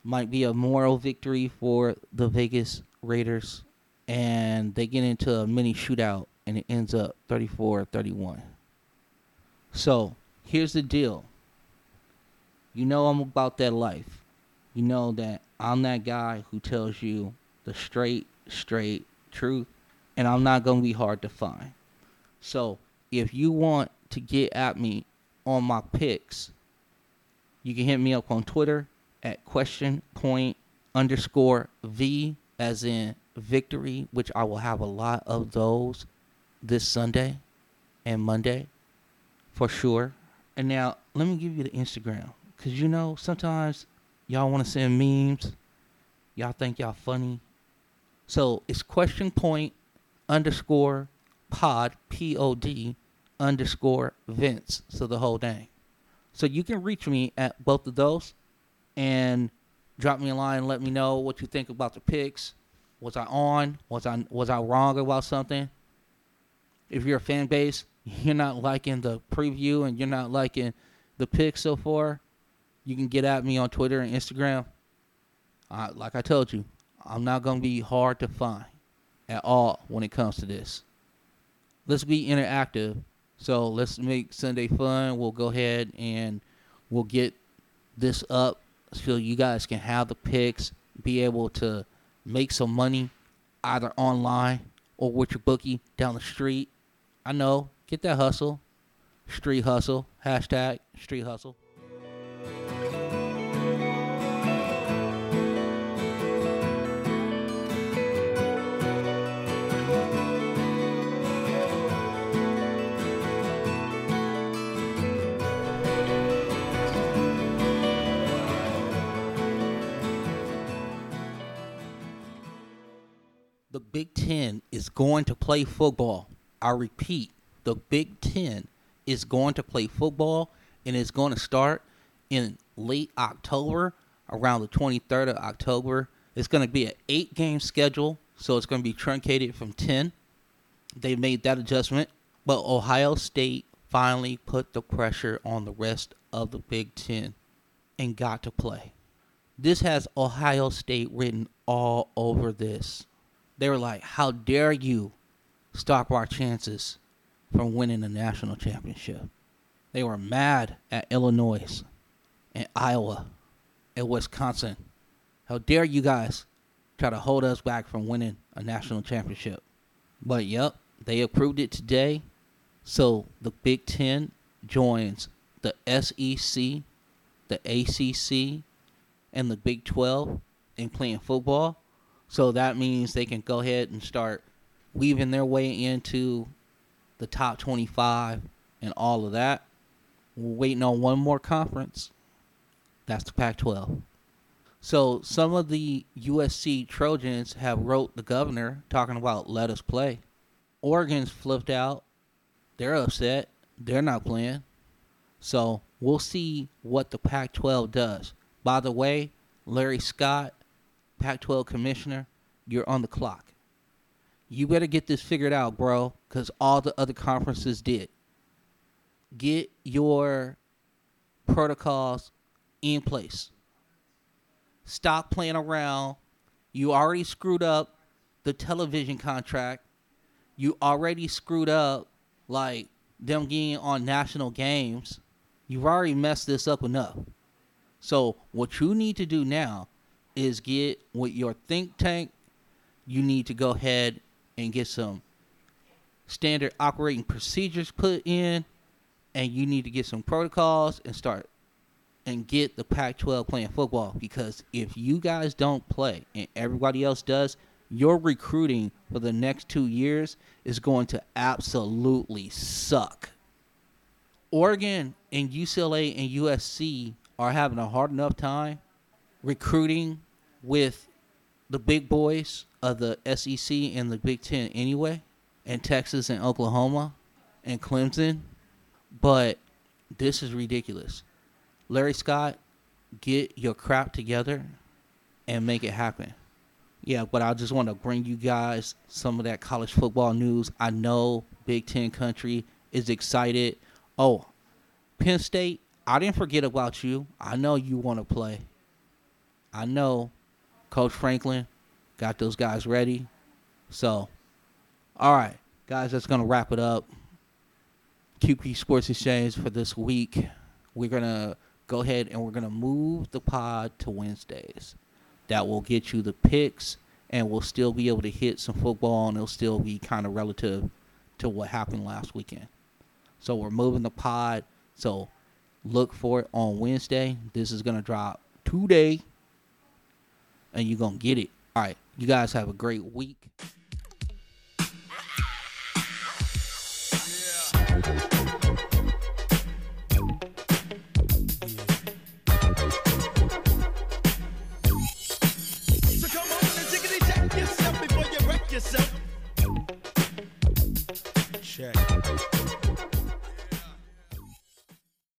Might be a moral victory for the Vegas Raiders. And they get into a mini shootout and it ends up 34 31. So here's the deal. You know I'm about that life. You know that I'm that guy who tells you the straight, straight truth, and I'm not going to be hard to find. So if you want to get at me on my picks, you can hit me up on Twitter at question point underscore V as in victory, which I will have a lot of those this Sunday and Monday for sure. And now let me give you the Instagram. Cause you know, sometimes y'all wanna send memes. Y'all think y'all funny. So it's question point underscore pod P O D underscore Vince. So the whole thing. So you can reach me at both of those and drop me a line and let me know what you think about the picks. Was I on? Was I was I wrong about something? If you're a fan base, you're not liking the preview and you're not liking the pick so far, you can get at me on Twitter and Instagram. Like I told you, I'm not going to be hard to find at all when it comes to this. Let's be interactive. So let's make Sunday fun. We'll go ahead and we'll get this up so you guys can have the picks, be able to make some money either online or with your bookie down the street. I know Get that hustle. Street hustle. Hashtag street hustle. Big Ten is going to play football. I repeat, the Big Ten is going to play football and it's going to start in late October, around the 23rd of October. It's going to be an eight game schedule, so it's going to be truncated from 10. they made that adjustment, but Ohio State finally put the pressure on the rest of the Big Ten and got to play. This has Ohio State written all over this. They were like, How dare you stop our chances from winning the national championship? They were mad at Illinois and Iowa and Wisconsin. How dare you guys try to hold us back from winning a national championship? But yep, they approved it today. So the Big Ten joins the SEC, the ACC, and the Big 12 in playing football. So that means they can go ahead and start weaving their way into the top 25 and all of that. We're waiting on one more conference. That's the Pac 12. So some of the USC Trojans have wrote the governor talking about let us play. Oregon's flipped out. They're upset. They're not playing. So we'll see what the Pac 12 does. By the way, Larry Scott, Pac 12 commissioner, you're on the clock. You better get this figured out, bro, because all the other conferences did. Get your protocols in place. Stop playing around. You already screwed up the television contract. You already screwed up like them getting on national games. You've already messed this up enough. So what you need to do now is get with your think tank. You need to go ahead and get some standard operating procedures put in, and you need to get some protocols and start and get the Pac 12 playing football because if you guys don't play and everybody else does, your recruiting for the next two years is going to absolutely suck. Oregon and UCLA and USC are having a hard enough time recruiting with the big boys of the SEC and the Big Ten anyway, and Texas and Oklahoma and Clemson. But this is ridiculous. Larry Scott, get your crap together and make it happen. Yeah, but I just want to bring you guys some of that college football news. I know Big Ten country is excited. Oh, Penn State, I didn't forget about you. I know you want to play. I know Coach Franklin got those guys ready. So, all right, guys, that's going to wrap it up. QP Sports Exchange for this week. We're going to go ahead and we're going to move the pod to Wednesdays. That will get you the picks and we'll still be able to hit some football and it'll still be kind of relative to what happened last weekend. So we're moving the pod. So look for it on Wednesday. This is going to drop today and you're going to get it. All right. You guys have a great week. Yeah.